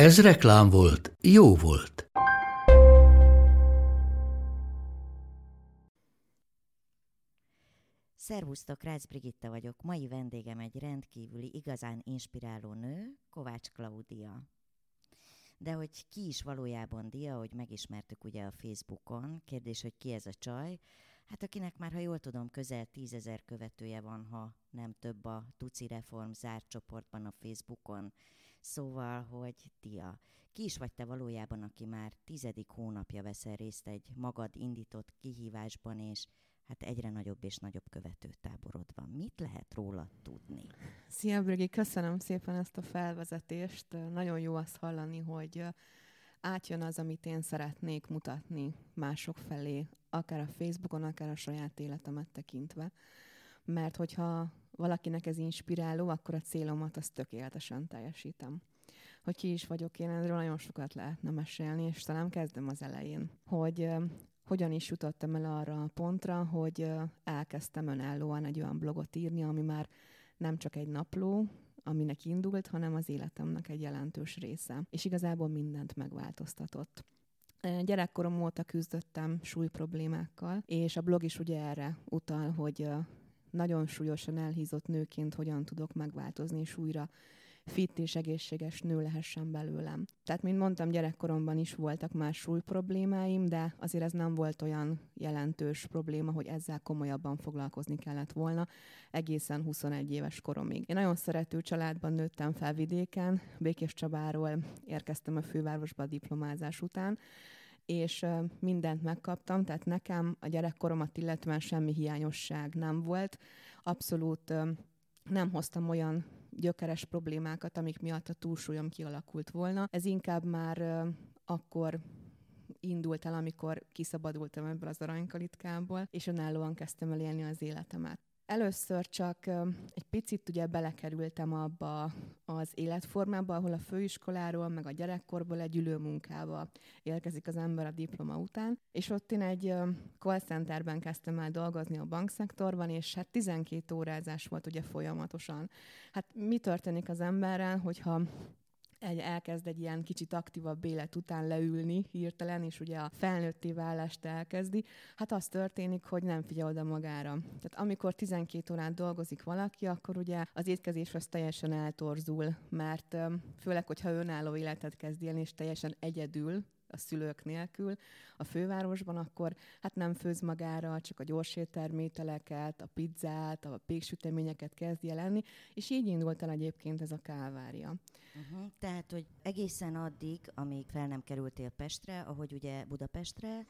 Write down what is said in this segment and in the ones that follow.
Ez reklám volt, jó volt. Szervusztok, Rácz Brigitta vagyok. Mai vendégem egy rendkívüli, igazán inspiráló nő, Kovács Klaudia. De hogy ki is valójában Dia, hogy megismertük ugye a Facebookon, kérdés, hogy ki ez a csaj, hát akinek már, ha jól tudom, közel tízezer követője van, ha nem több a Tuci Reform zárt csoportban a Facebookon. Szóval, hogy Dia, ki is vagy te valójában, aki már tizedik hónapja veszel részt egy magad indított kihívásban, és hát egyre nagyobb és nagyobb követőtáborod van. Mit lehet róla tudni? Szia, Brigi, köszönöm szépen ezt a felvezetést. Nagyon jó azt hallani, hogy átjön az, amit én szeretnék mutatni mások felé, akár a Facebookon, akár a saját életemet tekintve. Mert hogyha valakinek ez inspiráló, akkor a célomat azt tökéletesen teljesítem. Hogy ki is vagyok én, erről nagyon sokat lehetne mesélni, és talán kezdem az elején, hogy hogyan is jutottam el arra a pontra, hogy elkezdtem önállóan egy olyan blogot írni, ami már nem csak egy napló, aminek indult, hanem az életemnek egy jelentős része. És igazából mindent megváltoztatott. Gyerekkorom óta küzdöttem súly problémákkal, és a blog is ugye erre utal, hogy nagyon súlyosan elhízott nőként hogyan tudok megváltozni, és újra fit és egészséges nő lehessen belőlem. Tehát, mint mondtam, gyerekkoromban is voltak más súly problémáim, de azért ez nem volt olyan jelentős probléma, hogy ezzel komolyabban foglalkozni kellett volna egészen 21 éves koromig. Én nagyon szerető családban nőttem fel vidéken, Békés Csabáról érkeztem a fővárosba a diplomázás után, és mindent megkaptam, tehát nekem a gyerekkoromat illetően semmi hiányosság nem volt. Abszolút nem hoztam olyan gyökeres problémákat, amik miatt a túlsúlyom kialakult volna. Ez inkább már akkor indult el, amikor kiszabadultam ebből az aranykalitkából, és önállóan kezdtem el élni az életemet. Először csak egy picit ugye belekerültem abba az életformába, ahol a főiskoláról, meg a gyerekkorból egy ülő munkába érkezik az ember a diploma után, és ott én egy call centerben kezdtem el dolgozni a bankszektorban, és hát 12 órázás volt ugye folyamatosan. Hát mi történik az emberrel, hogyha egy, elkezd egy ilyen kicsit aktívabb élet után leülni hirtelen, és ugye a felnőtti vállást elkezdi, hát az történik, hogy nem figyel oda magára. Tehát amikor 12 órát dolgozik valaki, akkor ugye az étkezés az teljesen eltorzul, mert főleg, hogyha önálló életet kezd élni, és teljesen egyedül, a szülők nélkül a fővárosban, akkor hát nem főz magára, csak a gyors éttermételeket, a pizzát, a péksüteményeket kezd jelenni, és így indult el egyébként ez a kávária. Uh-huh. Tehát, hogy egészen addig, amíg fel nem kerültél Pestre, ahogy ugye Budapestre,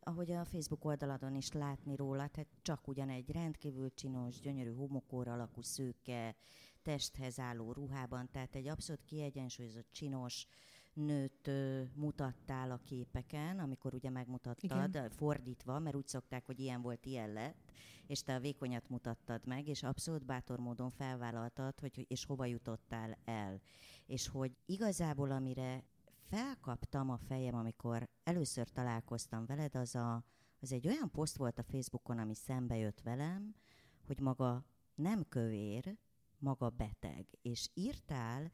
ahogy a Facebook oldaladon is látni róla, tehát csak ugyan egy rendkívül csinos, gyönyörű homokór alakú szőke, testhez álló ruhában, tehát egy abszolút kiegyensúlyozott, csinos, nőt mutattál a képeken, amikor ugye megmutattad, Igen. fordítva, mert úgy szokták, hogy ilyen volt, ilyen lett, és te a vékonyat mutattad meg, és abszolút bátor módon felvállaltad, hogy és hova jutottál el. És hogy igazából amire felkaptam a fejem, amikor először találkoztam veled, az, a, az egy olyan poszt volt a Facebookon, ami szembe jött velem, hogy maga nem kövér, maga beteg. És írtál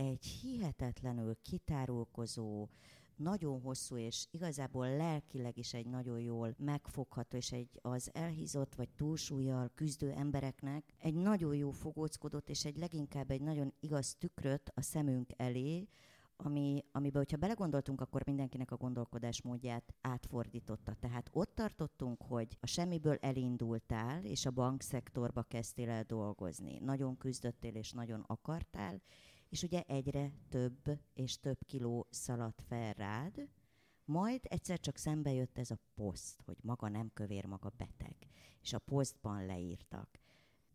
egy hihetetlenül kitárulkozó, nagyon hosszú, és igazából lelkileg is egy nagyon jól megfogható, és egy az elhízott vagy túlsúlyjal küzdő embereknek egy nagyon jó fogóckodott, és egy leginkább egy nagyon igaz tükröt a szemünk elé, ami, amiben, hogyha belegondoltunk, akkor mindenkinek a gondolkodásmódját átfordította. Tehát ott tartottunk, hogy a semmiből elindultál, és a bankszektorba kezdtél el dolgozni. Nagyon küzdöttél, és nagyon akartál, és ugye egyre több és több kiló szaladt fel rád, majd egyszer csak szembe jött ez a poszt, hogy maga nem kövér, maga beteg. És a posztban leírtak.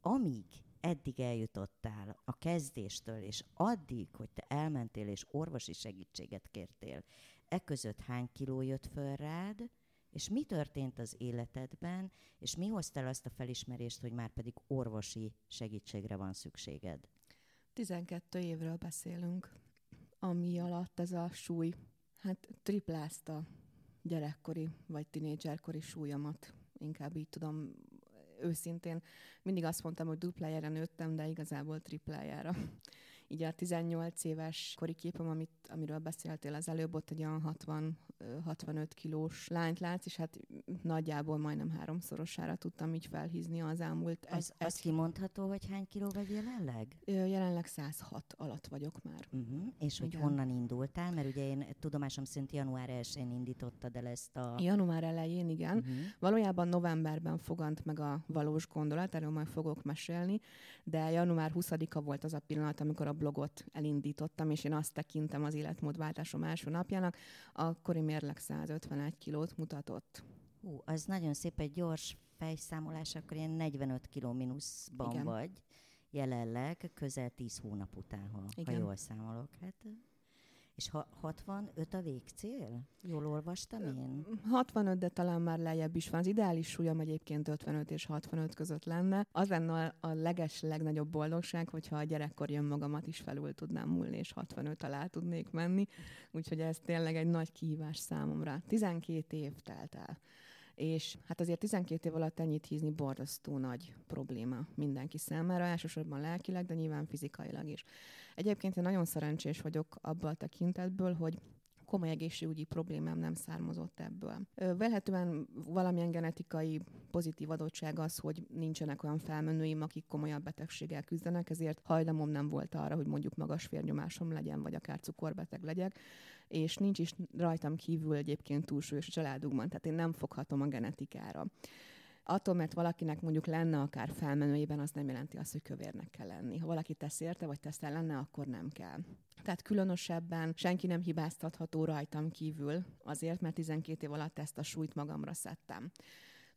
Amíg eddig eljutottál a kezdéstől, és addig, hogy te elmentél és orvosi segítséget kértél, E között hány kiló jött föl rád, és mi történt az életedben, és mi hozta el azt a felismerést, hogy már pedig orvosi segítségre van szükséged? 12 évről beszélünk, ami alatt ez a súly, hát triplázta gyerekkori vagy tinédzserkori súlyomat. Inkább így tudom őszintén. Mindig azt mondtam, hogy duplájára nőttem, de igazából triplájára. Így a 18 éves kori képem, amit, amiről beszéltél az előbb, ott egy olyan 60 65 kilós lányt látsz, és hát nagyjából majdnem háromszorosára tudtam így felhízni az elmúlt... Az, egy, az kimondható, hogy hány kiló vagy jelenleg? Jelenleg 106 alatt vagyok már. Uh-huh. És hogy honnan indultál? Mert ugye én tudomásom szerint január 1-én indítottad el ezt a... Január elején, igen. Uh-huh. Valójában novemberben fogant meg a valós gondolat, erről majd fogok mesélni, de január 20-a volt az a pillanat, amikor a blogot elindítottam, és én azt tekintem az életmódváltásom első napjának. Akkor mérleg 151 kilót mutatott. Hú, az nagyon szép, egy gyors fejszámolás, akkor ilyen 45 kiló mínuszban Igen. vagy jelenleg, közel 10 hónap után, ha, ha jól számolok. Hát és ha 65 a végcél? Jól olvastam én? 65, de talán már lejjebb is van. Az ideális súlyom egyébként 55 és 65 között lenne. Az lenne a leges, legnagyobb boldogság, hogyha a gyerekkor jön magamat is felül tudnám múlni, és 65 alá tudnék menni. Úgyhogy ez tényleg egy nagy kihívás számomra. 12 év telt el és hát azért 12 év alatt ennyit hízni borzasztó nagy probléma mindenki számára, elsősorban lelkileg, de nyilván fizikailag is. Egyébként én nagyon szerencsés vagyok abban a tekintetből, hogy komoly egészségügyi problémám nem származott ebből. Velhetően valamilyen genetikai pozitív adottság az, hogy nincsenek olyan felmenőim, akik komolyabb betegséggel küzdenek, ezért hajlamom nem volt arra, hogy mondjuk magas vérnyomásom legyen, vagy akár cukorbeteg legyek, és nincs is rajtam kívül egyébként túlsúlyos a családunkban, tehát én nem foghatom a genetikára. Attól, mert valakinek mondjuk lenne akár felmenőjében, az nem jelenti azt, hogy kövérnek kell lenni. Ha valaki tesz érte, vagy tesz lenne, akkor nem kell. Tehát különösebben senki nem hibáztatható rajtam kívül, azért, mert 12 év alatt ezt a súlyt magamra szedtem.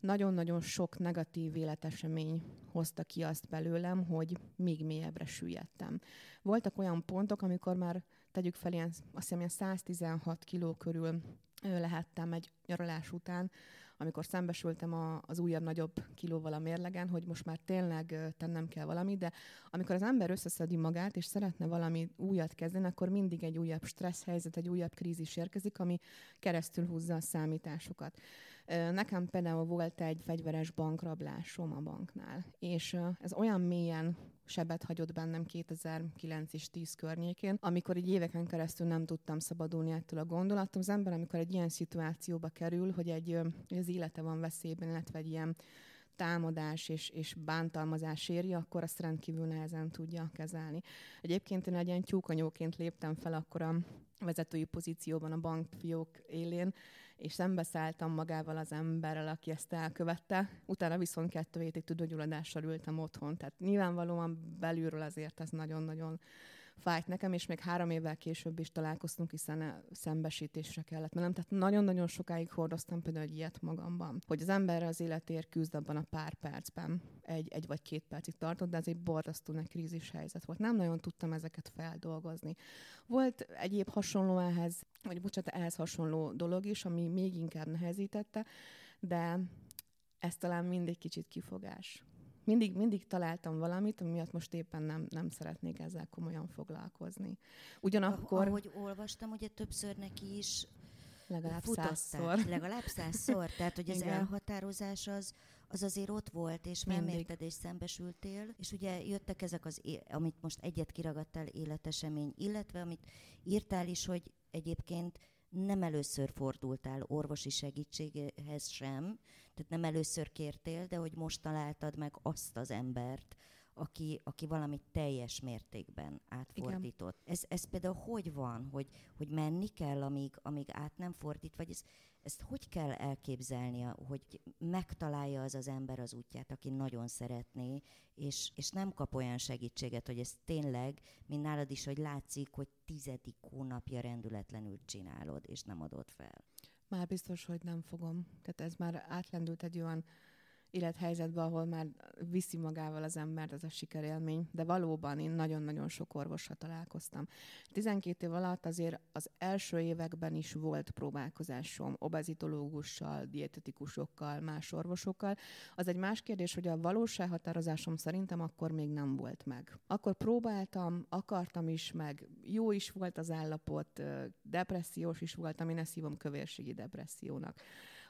Nagyon-nagyon sok negatív életesemény hozta ki azt belőlem, hogy még mélyebbre süllyedtem. Voltak olyan pontok, amikor már tegyük fel ilyen, azt hiszem, ilyen 116 kiló körül lehettem egy nyaralás után, amikor szembesültem a, az újabb, nagyobb kilóval a mérlegen, hogy most már tényleg tennem kell valamit, de amikor az ember összeszedi magát, és szeretne valami újat kezdeni, akkor mindig egy újabb stressz helyzet, egy újabb krízis érkezik, ami keresztül húzza a számításokat. Nekem például volt egy fegyveres bankrablásom a banknál, és ez olyan mélyen sebet hagyott bennem 2009 és 10 környékén, amikor így éveken keresztül nem tudtam szabadulni ettől a gondolattól. Az ember, amikor egy ilyen szituációba kerül, hogy egy, az élete van veszélyben, illetve egy ilyen támadás és, és bántalmazás éri, akkor azt rendkívül nehezen tudja kezelni. Egyébként én egy ilyen tyúkanyóként léptem fel akkor a vezetői pozícióban a bankfiók élén, és szembeszálltam magával az emberrel, aki ezt elkövette. Utána viszont kettő hétig tüdőgyulladással ültem otthon. Tehát nyilvánvalóan belülről azért ez nagyon-nagyon fájt nekem, és még három évvel később is találkoztunk, hiszen szembesítésre kellett mennem. Tehát nagyon-nagyon sokáig hordoztam például egy ilyet magamban, hogy az ember az életért küzd abban a pár percben, egy, egy vagy két percig tartott, de ez egy borzasztó nagy krízis helyzet volt. Nem nagyon tudtam ezeket feldolgozni. Volt egyéb hasonló ehhez, vagy bocsánat, ehhez hasonló dolog is, ami még inkább nehezítette, de ez talán mindig kicsit kifogás mindig, mindig találtam valamit, ami miatt most éppen nem, nem szeretnék ezzel komolyan foglalkozni. Ugyanakkor... Ahogy olvastam, ugye többször neki is legalább százszor. Legalább százszor. Tehát, hogy az elhatározás az, az azért ott volt, és megmérted és szembesültél, és ugye jöttek ezek az, amit most egyet kiragadtál életesemény, illetve amit írtál is, hogy egyébként nem először fordultál orvosi segítséghez sem, tehát nem először kértél, de hogy most találtad meg azt az embert, aki, aki valamit teljes mértékben átfordított. Ez, ez például hogy van, hogy, hogy menni kell, amíg, amíg át nem fordít, vagy ez, ezt hogy kell elképzelnie, hogy megtalálja az az ember az útját, aki nagyon szeretné, és, és nem kap olyan segítséget, hogy ez tényleg, mint nálad is, hogy látszik, hogy tizedik hónapja rendületlenül csinálod, és nem adod fel. Már biztos, hogy nem fogom. Tehát ez már átlendült egy olyan élethelyzetbe, ahol már viszi magával az embert ez a sikerélmény, de valóban én nagyon-nagyon sok orvosra találkoztam. 12 év alatt azért az első években is volt próbálkozásom obezitológussal, dietetikusokkal, más orvosokkal. Az egy más kérdés, hogy a valósághatározásom szerintem akkor még nem volt meg. Akkor próbáltam, akartam is, meg jó is volt az állapot, depressziós is voltam, én ezt hívom kövérségi depressziónak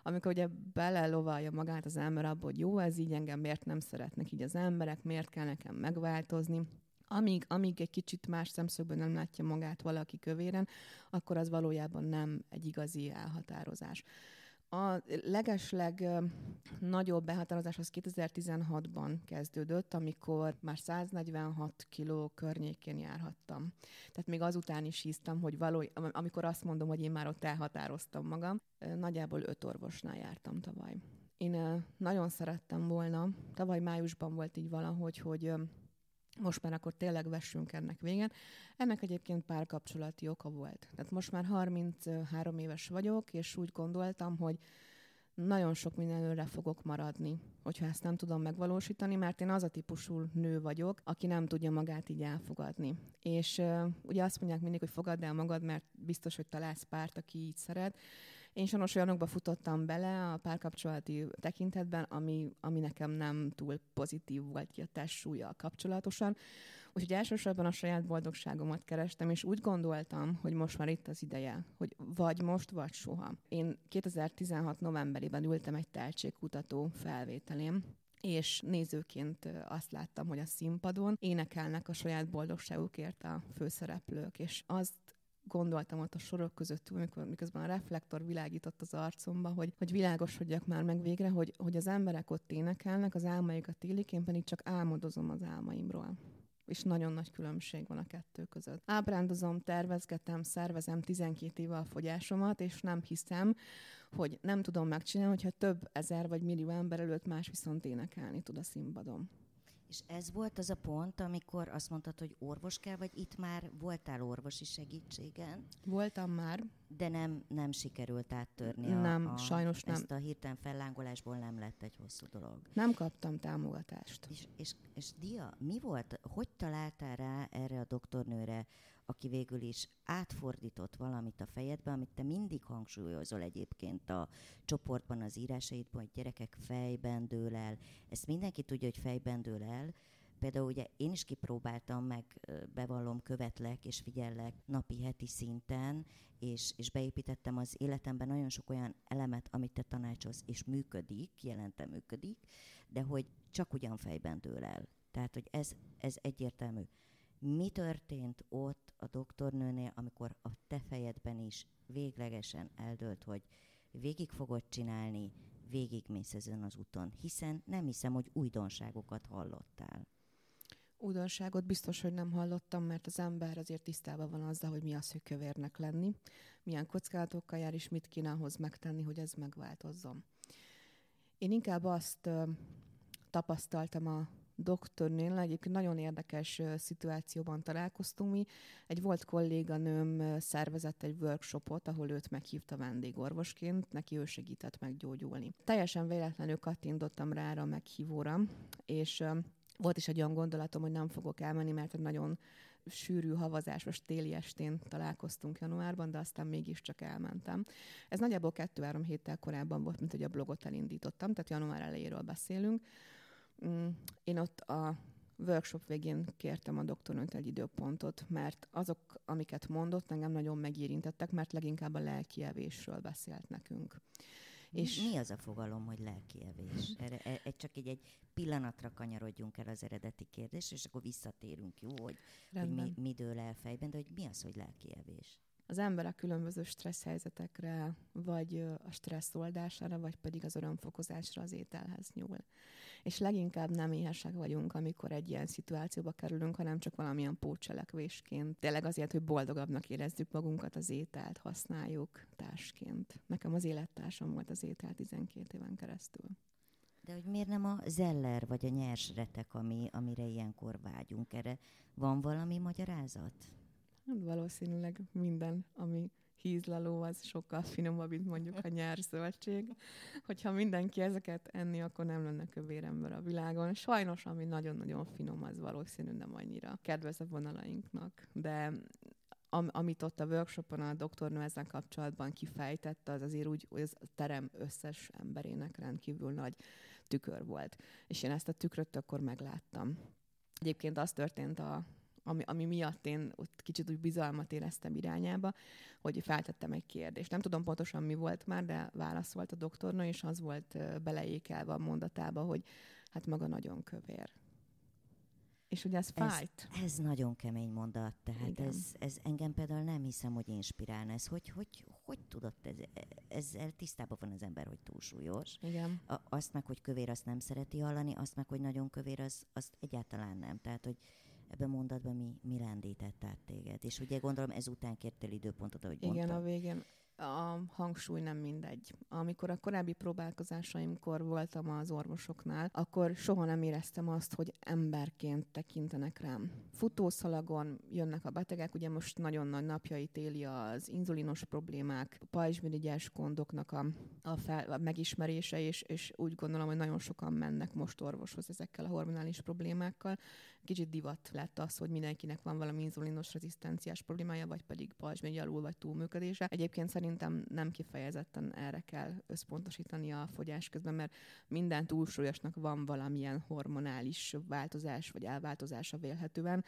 amikor ugye belelovalja magát az ember abba, hogy jó, ez így engem miért nem szeretnek így az emberek, miért kell nekem megváltozni, amíg, amíg egy kicsit más szemszögből nem látja magát valaki kövéren, akkor az valójában nem egy igazi elhatározás. A legesleg nagyobb behatározás az 2016-ban kezdődött, amikor már 146 kiló környékén járhattam. Tehát még azután is hisztam, hogy való, amikor azt mondom, hogy én már ott elhatároztam magam, nagyjából öt orvosnál jártam tavaly. Én nagyon szerettem volna, tavaly májusban volt így valahogy, hogy most már akkor tényleg vessünk ennek véget. Ennek egyébként párkapcsolati oka volt. Tehát most már 33 éves vagyok, és úgy gondoltam, hogy nagyon sok mindenőre fogok maradni, hogyha ezt nem tudom megvalósítani, mert én az a típusú nő vagyok, aki nem tudja magát így elfogadni. És ugye azt mondják mindig, hogy fogadd el magad, mert biztos, hogy találsz párt, aki így szeret. Én sajnos olyanokba futottam bele a párkapcsolati tekintetben, ami, ami nekem nem túl pozitív volt ki a testsúlyjal kapcsolatosan. Úgyhogy elsősorban a saját boldogságomat kerestem, és úgy gondoltam, hogy most már itt az ideje, hogy vagy most, vagy soha. Én 2016 novemberében ültem egy tehetségkutató felvételén, és nézőként azt láttam, hogy a színpadon énekelnek a saját boldogságukért a főszereplők, és azt gondoltam ott a sorok között, amikor, miközben a reflektor világított az arcomba, hogy, hogy világosodjak már meg végre, hogy, hogy az emberek ott énekelnek, az álmaikat élik, én pedig csak álmodozom az álmaimról és nagyon nagy különbség van a kettő között. Ábrándozom, tervezgetem, szervezem 12 éve a fogyásomat, és nem hiszem, hogy nem tudom megcsinálni, hogyha több ezer vagy millió ember előtt más viszont énekelni tud a színpadon. És ez volt az a pont, amikor azt mondtad, hogy orvos kell, vagy itt már voltál orvosi segítségen? Voltam már. De nem, nem sikerült áttörni nem, a, a, sajnos nem. ezt a hirtelen fellángolásból nem lett egy hosszú dolog. Nem kaptam támogatást. És, és, és Dia, mi volt, hogy találtál rá erre a doktornőre, aki végül is átfordított valamit a fejedbe, amit te mindig hangsúlyozol egyébként a csoportban, az írásaidban, hogy gyerekek fejben dől el. Ezt mindenki tudja, hogy fejben dől el, Például ugye én is kipróbáltam, meg bevallom, követlek és figyellek napi, heti szinten, és, és beépítettem az életemben nagyon sok olyan elemet, amit te tanácsolsz, és működik, jelentem működik, de hogy csak ugyan fejben dől el. Tehát, hogy ez, ez egyértelmű. Mi történt ott a doktornőnél, amikor a te fejedben is véglegesen eldőlt, hogy végig fogod csinálni, végigmész ezen az úton, hiszen nem hiszem, hogy újdonságokat hallottál. Újdonságot biztos, hogy nem hallottam, mert az ember azért tisztában van azzal, hogy mi az, hogy kövérnek lenni, milyen kockázatokkal jár, és mit kéne ahhoz megtenni, hogy ez megváltozzon. Én inkább azt ö, tapasztaltam a doktornél egyébként nagyon érdekes szituációban találkoztunk mi. Egy volt kolléganőm szervezett egy workshopot, ahol őt meghívta vendégorvosként, neki ő segített meggyógyulni. Teljesen véletlenül kattintottam rá a meghívóra, és volt is egy olyan gondolatom, hogy nem fogok elmenni, mert egy nagyon sűrű havazásos téli estén találkoztunk januárban, de aztán mégiscsak elmentem. Ez nagyjából kettő-három héttel korábban volt, mint hogy a blogot elindítottam, tehát január elejéről beszélünk. Mm, én ott a workshop végén kértem a doktornőt egy időpontot, mert azok, amiket mondott, engem nagyon megérintettek, mert leginkább a lelkievésről beszélt nekünk. És mi az a fogalom, hogy lelkievés? Erre, e, egy, csak egy, egy pillanatra kanyarodjunk el az eredeti kérdés, és akkor visszatérünk, jó, hogy, hogy mi, mi dől el fejben, de hogy mi az, hogy lelkievés? az ember a különböző stressz helyzetekre, vagy a stressz oldására, vagy pedig az örömfokozásra az ételhez nyúl. És leginkább nem éhesek vagyunk, amikor egy ilyen szituációba kerülünk, hanem csak valamilyen pótcselekvésként. Tényleg azért, hogy boldogabbnak érezzük magunkat, az ételt használjuk társként. Nekem az élettársam volt az étel 12 éven keresztül. De hogy miért nem a zeller vagy a nyers retek, ami, amire ilyenkor vágyunk? Erre van valami magyarázat? Hát valószínűleg minden, ami hízlaló az sokkal finomabb, mint mondjuk a nyerzöldség. Hogyha mindenki ezeket enni, akkor nem lenne kövér ember a világon. Sajnos, ami nagyon-nagyon finom, az valószínű nem annyira kedvez a vonalainknak. De am, amit ott a workshopon a doktornő ezzel kapcsolatban kifejtette, az azért úgy, hogy az a terem összes emberének rendkívül nagy tükör volt. És én ezt a tükröt akkor megláttam. Egyébként az történt a, ami, ami miatt én ott kicsit úgy bizalmat éreztem irányába, hogy feltettem egy kérdést. Nem tudom pontosan mi volt már, de válaszolt a doktornő, és az volt beleékelve a mondatába, hogy hát maga nagyon kövér. És ugye ez fájt. Ez, ez nagyon kemény mondat, tehát ez, ez engem például nem hiszem, hogy inspirálna. Ez hogy, hogy, hogy tudott, ez, ezzel tisztában van az ember, hogy túlsúlyos. Igen. A, azt meg, hogy kövér, azt nem szereti hallani, azt meg, hogy nagyon kövér, az, azt egyáltalán nem. Tehát, hogy ebben mondatban mi, mi lendített át téged. És ugye gondolom ezután kértél időpontot, ahogy Igen, mondtam. a végén a hangsúly nem mindegy. Amikor a korábbi próbálkozásaimkor voltam az orvosoknál, akkor soha nem éreztem azt, hogy emberként tekintenek rám. Futószalagon jönnek a betegek, ugye most nagyon nagy napjait éli az inzulinos problémák, a pajzsmirigyes gondoknak a, a, fel, a megismerése, és, és úgy gondolom, hogy nagyon sokan mennek most orvoshoz ezekkel a hormonális problémákkal. Kicsit divat lett az, hogy mindenkinek van valami inzulinos rezisztenciás problémája, vagy pedig pajzsmirigy alul vagy túlműködése. Egyébként szerint szerintem nem kifejezetten erre kell összpontosítani a fogyás közben, mert minden túlsúlyosnak van valamilyen hormonális változás vagy elváltozása vélhetően.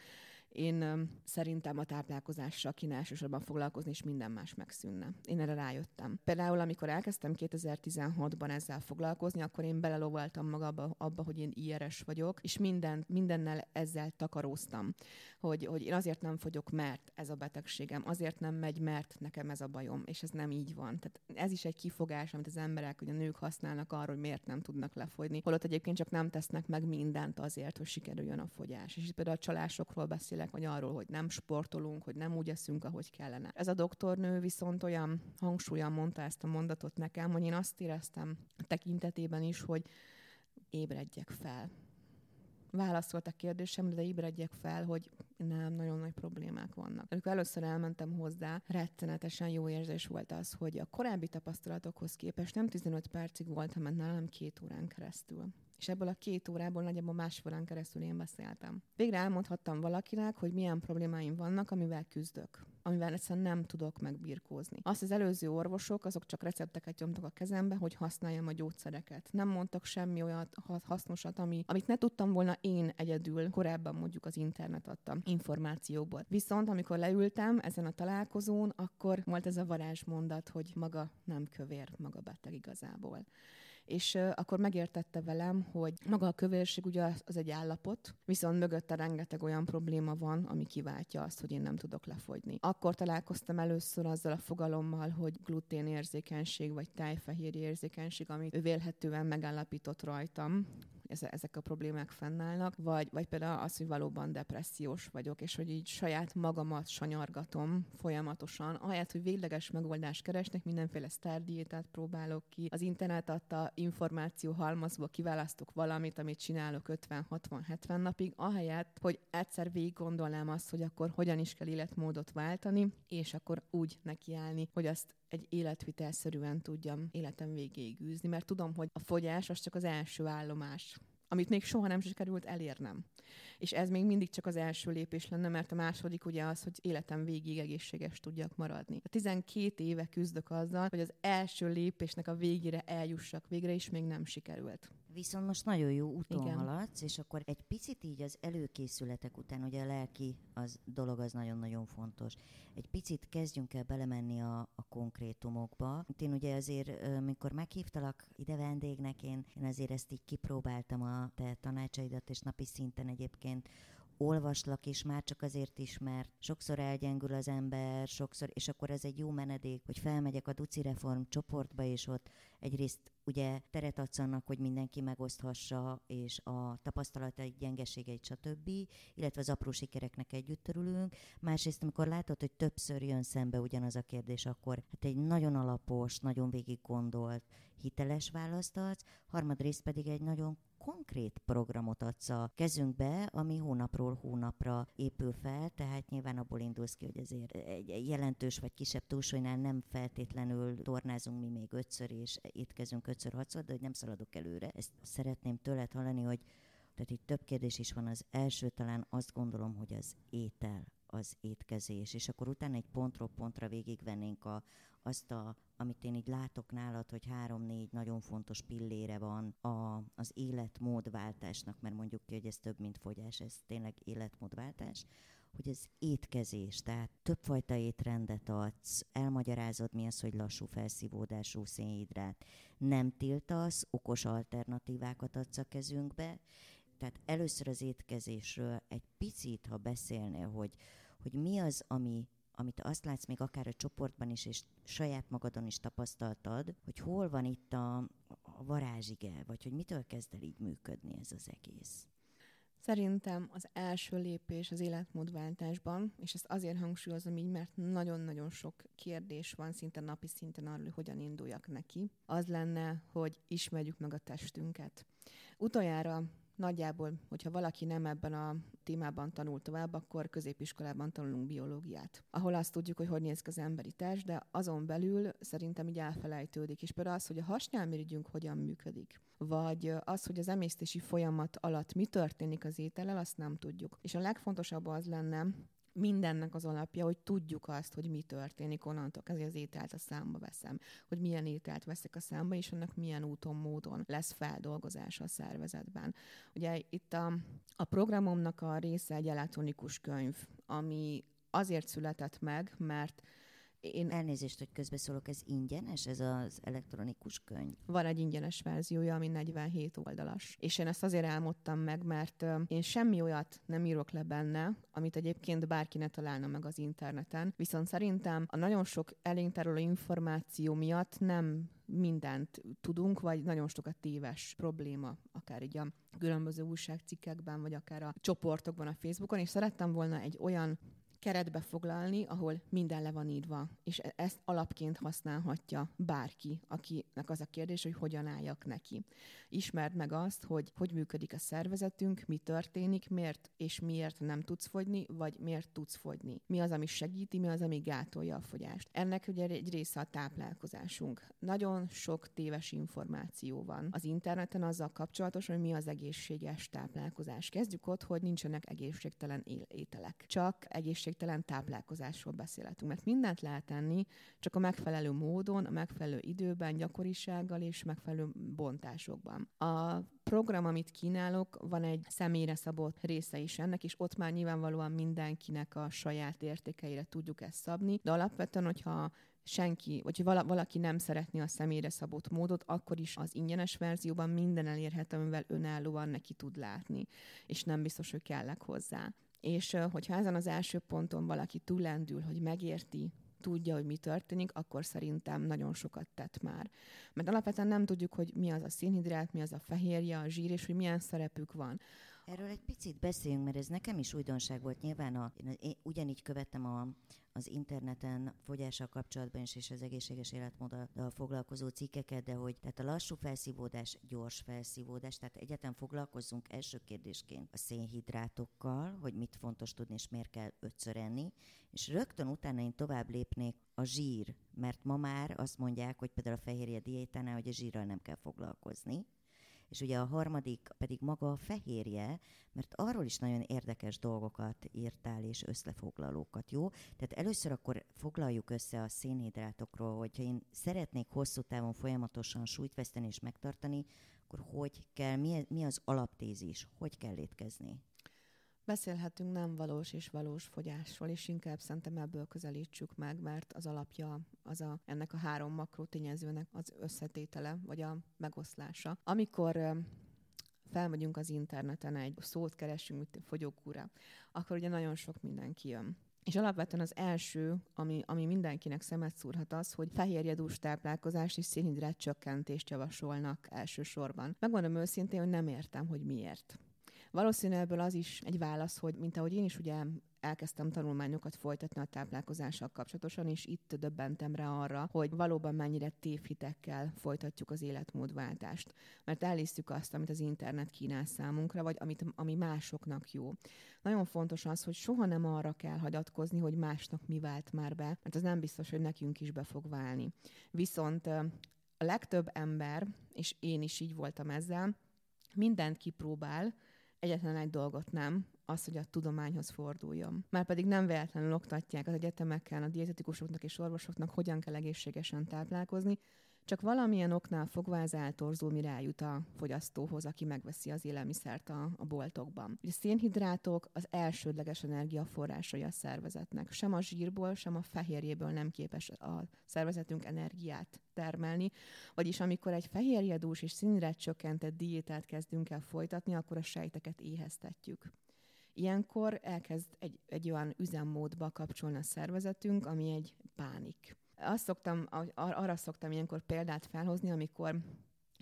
Én szerintem a táplálkozással kéne elsősorban foglalkozni, és minden más megszűnne. Én erre rájöttem. Például, amikor elkezdtem 2016-ban ezzel foglalkozni, akkor én belelovaltam maga abba, hogy én IRS vagyok, és minden, mindennel ezzel takaróztam, hogy, hogy én azért nem fogyok, mert ez a betegségem, azért nem megy, mert nekem ez a bajom, és ez nem így van. Tehát ez is egy kifogás, amit az emberek, hogy a nők használnak arra, hogy miért nem tudnak lefogyni, holott egyébként csak nem tesznek meg mindent azért, hogy sikerüljön a fogyás. És itt például a csalásokról beszél beszélek, vagy arról, hogy nem sportolunk, hogy nem úgy eszünk, ahogy kellene. Ez a doktornő viszont olyan hangsúlyan mondta ezt a mondatot nekem, hogy én azt éreztem a tekintetében is, hogy ébredjek fel. Válaszolt a kérdésemre, de ébredjek fel, hogy nem, nagyon nagy problémák vannak. Amikor először elmentem hozzá, rettenetesen jó érzés volt az, hogy a korábbi tapasztalatokhoz képest nem 15 percig voltam, nálam két órán keresztül és ebből a két órából nagyjából másfél órán keresztül én beszéltem. Végre elmondhattam valakinek, hogy milyen problémáim vannak, amivel küzdök amivel egyszerűen nem tudok megbirkózni. Azt az előző orvosok, azok csak recepteket nyomtak a kezembe, hogy használjam a gyógyszereket. Nem mondtak semmi olyat hasznosat, ami, amit ne tudtam volna én egyedül, korábban mondjuk az internet adtam információból. Viszont amikor leültem ezen a találkozón, akkor volt ez a varázsmondat, hogy maga nem kövér, maga beteg igazából és akkor megértette velem, hogy maga a kövérség ugye az egy állapot, viszont mögötte rengeteg olyan probléma van, ami kiváltja azt, hogy én nem tudok lefogyni. Akkor találkoztam először azzal a fogalommal, hogy gluténérzékenység vagy tájfehérje érzékenység, amit vélhetően megállapított rajtam, ezek a problémák fennállnak, vagy, vagy például az, hogy valóban depressziós vagyok, és hogy így saját magamat sanyargatom folyamatosan, ahelyett, hogy végleges megoldást keresnek, mindenféle sztárdiétát próbálok ki, az internet adta információ halmazból kiválasztok valamit, amit csinálok 50-60-70 napig, ahelyett, hogy egyszer végig gondolnám azt, hogy akkor hogyan is kell életmódot váltani, és akkor úgy nekiállni, hogy azt egy életvitelszerűen tudjam életem végéig űzni, mert tudom, hogy a fogyás az csak az első állomás amit még soha nem sikerült elérnem. És ez még mindig csak az első lépés lenne, mert a második ugye az, hogy életem végig egészséges tudjak maradni. A 12 éve küzdök azzal, hogy az első lépésnek a végére eljussak végre, és még nem sikerült. Viszont most nagyon jó úton Igen. haladsz, és akkor egy picit így az előkészületek után, ugye a lelki az dolog az nagyon-nagyon fontos. Egy picit kezdjünk el belemenni a, a konkrétumokba. Én ugye azért, mikor meghívtalak ide vendégnek, én, én azért ezt így kipróbáltam a te tanácsaidat, és napi szinten egyébként olvaslak is már csak azért is, mert sokszor elgyengül az ember, sokszor, és akkor ez egy jó menedék, hogy felmegyek a Duci Reform csoportba, és ott egyrészt ugye teret adsz annak, hogy mindenki megoszthassa, és a tapasztalatai, gyengeségeit, stb., illetve az apró sikereknek együtt örülünk. Másrészt, amikor látod, hogy többször jön szembe ugyanaz a kérdés, akkor hát egy nagyon alapos, nagyon végig gondolt, hiteles választ adsz, harmadrészt pedig egy nagyon konkrét programot adsz a kezünkbe, ami hónapról hónapra épül fel, tehát nyilván abból indulsz ki, hogy ezért egy jelentős vagy kisebb túlsúlynál nem feltétlenül tornázunk mi még ötször, és étkezünk ötször, hatszor, de hogy nem szaladok előre. Ezt szeretném tőled hallani, hogy tehát itt több kérdés is van. Az első talán azt gondolom, hogy az étel, az étkezés, és akkor utána egy pontról pontra végigvennénk a, azt, a, amit én így látok nálad, hogy három-négy nagyon fontos pillére van a, az életmódváltásnak, mert mondjuk ki, hogy ez több, mint fogyás, ez tényleg életmódváltás, hogy ez étkezés, tehát többfajta étrendet adsz, elmagyarázod mi az, hogy lassú felszívódású szénhidrát, nem tiltasz, okos alternatívákat adsz a kezünkbe, tehát először az étkezésről egy picit, ha beszélnél, hogy, hogy mi az, ami amit azt látsz még akár a csoportban is, és saját magadon is tapasztaltad, hogy hol van itt a, a varázsige, vagy hogy mitől kezd el így működni ez az egész? Szerintem az első lépés az életmódváltásban, és ezt azért hangsúlyozom így, mert nagyon-nagyon sok kérdés van szinte napi szinten arról, hogy hogyan induljak neki, az lenne, hogy ismerjük meg a testünket. Utoljára Nagyjából, hogyha valaki nem ebben a témában tanul tovább, akkor középiskolában tanulunk biológiát, ahol azt tudjuk, hogy hogy néz ki az emberi test, de azon belül szerintem így elfelejtődik. És például az, hogy a hasnyálmirigyünk hogyan működik, vagy az, hogy az emésztési folyamat alatt mi történik az étellel, azt nem tudjuk. És a legfontosabb az lenne, mindennek az alapja, hogy tudjuk azt, hogy mi történik onnantól, ezért az ételt a számba veszem, hogy milyen ételt veszek a számba, és annak milyen úton, módon lesz feldolgozása a szervezetben. Ugye itt a, a programomnak a része egy elektronikus könyv, ami azért született meg, mert én elnézést, hogy közbeszólok, ez ingyenes, ez az elektronikus könyv? Van egy ingyenes verziója, ami 47 oldalas. És én ezt azért álmodtam meg, mert én semmi olyat nem írok le benne, amit egyébként bárki ne találna meg az interneten. Viszont szerintem a nagyon sok elénk információ miatt nem mindent tudunk, vagy nagyon sokat téves probléma, akár így a különböző újságcikkekben, vagy akár a csoportokban a Facebookon, és szerettem volna egy olyan keretbe foglalni, ahol minden le van írva, és e- ezt alapként használhatja bárki, akinek az a kérdés, hogy hogyan álljak neki. Ismerd meg azt, hogy hogy működik a szervezetünk, mi történik, miért és miért nem tudsz fogyni, vagy miért tudsz fogyni. Mi az, ami segíti, mi az, ami gátolja a fogyást. Ennek ugye egy része a táplálkozásunk. Nagyon sok téves információ van az interneten azzal kapcsolatos, hogy mi az egészséges táplálkozás. Kezdjük ott, hogy nincsenek egészségtelen ételek. Csak egészség egészségtelen táplálkozásról beszélhetünk, mert mindent lehet tenni, csak a megfelelő módon, a megfelelő időben, gyakorisággal és megfelelő bontásokban. A program, amit kínálok, van egy személyre szabott része is ennek, és ott már nyilvánvalóan mindenkinek a saját értékeire tudjuk ezt szabni, de alapvetően, hogyha senki, vagy valaki nem szeretné a személyre szabott módot, akkor is az ingyenes verzióban minden elérhető, amivel önállóan neki tud látni, és nem biztos, hogy kellek hozzá. És hogyha ezen az első ponton valaki túlendül, hogy megérti, tudja, hogy mi történik, akkor szerintem nagyon sokat tett már. Mert alapvetően nem tudjuk, hogy mi az a szénhidrát, mi az a fehérje, a zsír, és hogy milyen szerepük van. Erről egy picit beszéljünk, mert ez nekem is újdonság volt. Nyilván a, én, ugyanígy követtem a, az interneten fogyással kapcsolatban is, és az egészséges életmóddal foglalkozó cikkeket, de hogy tehát a lassú felszívódás, gyors felszívódás, tehát egyetem foglalkozzunk első kérdésként a szénhidrátokkal, hogy mit fontos tudni, és miért kell ötször enni, és rögtön utána én tovább lépnék a zsír, mert ma már azt mondják, hogy például a fehérje diétánál, hogy a zsírral nem kell foglalkozni, és ugye a harmadik pedig maga a fehérje, mert arról is nagyon érdekes dolgokat írtál és összefoglalókat, jó? Tehát először akkor foglaljuk össze a szénhidrátokról, hogyha én szeretnék hosszú távon folyamatosan súlyt veszteni és megtartani, akkor hogy kell, mi, az alaptézis, hogy kell étkezni? Beszélhetünk nem valós és valós fogyásról, és inkább szerintem ebből közelítsük meg, mert az alapja az a, ennek a három makrotényezőnek az összetétele, vagy a megoszlása. Amikor felmegyünk az interneten, egy szót keresünk, mint fogyókúra, akkor ugye nagyon sok mindenki jön. És alapvetően az első, ami, ami mindenkinek szemet szúrhat az, hogy fehérjedús táplálkozást és szénhidrát csökkentést javasolnak elsősorban. Megmondom őszintén, hogy nem értem, hogy miért. Valószínűleg ebből az is egy válasz, hogy mint ahogy én is ugye elkezdtem tanulmányokat folytatni a táplálkozással kapcsolatosan, és itt döbbentem rá arra, hogy valóban mennyire tévhitekkel folytatjuk az életmódváltást. Mert elhiszük azt, amit az internet kínál számunkra, vagy amit, ami másoknak jó. Nagyon fontos az, hogy soha nem arra kell hagyatkozni, hogy másnak mi vált már be, mert az nem biztos, hogy nekünk is be fog válni. Viszont a legtöbb ember, és én is így voltam ezzel, mindent kipróbál, egyetlen egy dolgot nem, az, hogy a tudományhoz forduljon. Már pedig nem véletlenül oktatják az egyetemeken a dietetikusoknak és orvosoknak, hogyan kell egészségesen táplálkozni, csak valamilyen oknál fogva ez eltorzul, mire eljut a fogyasztóhoz, aki megveszi az élelmiszert a, a boltokban. A szénhidrátok az elsődleges energiaforrásai a szervezetnek. Sem a zsírból, sem a fehérjéből nem képes a szervezetünk energiát termelni. Vagyis amikor egy fehérjedús és színhidrát csökkentett diétát kezdünk el folytatni, akkor a sejteket éheztetjük. Ilyenkor elkezd egy, egy olyan üzemmódba kapcsolni a szervezetünk, ami egy pánik azt szoktam, arra szoktam ilyenkor példát felhozni, amikor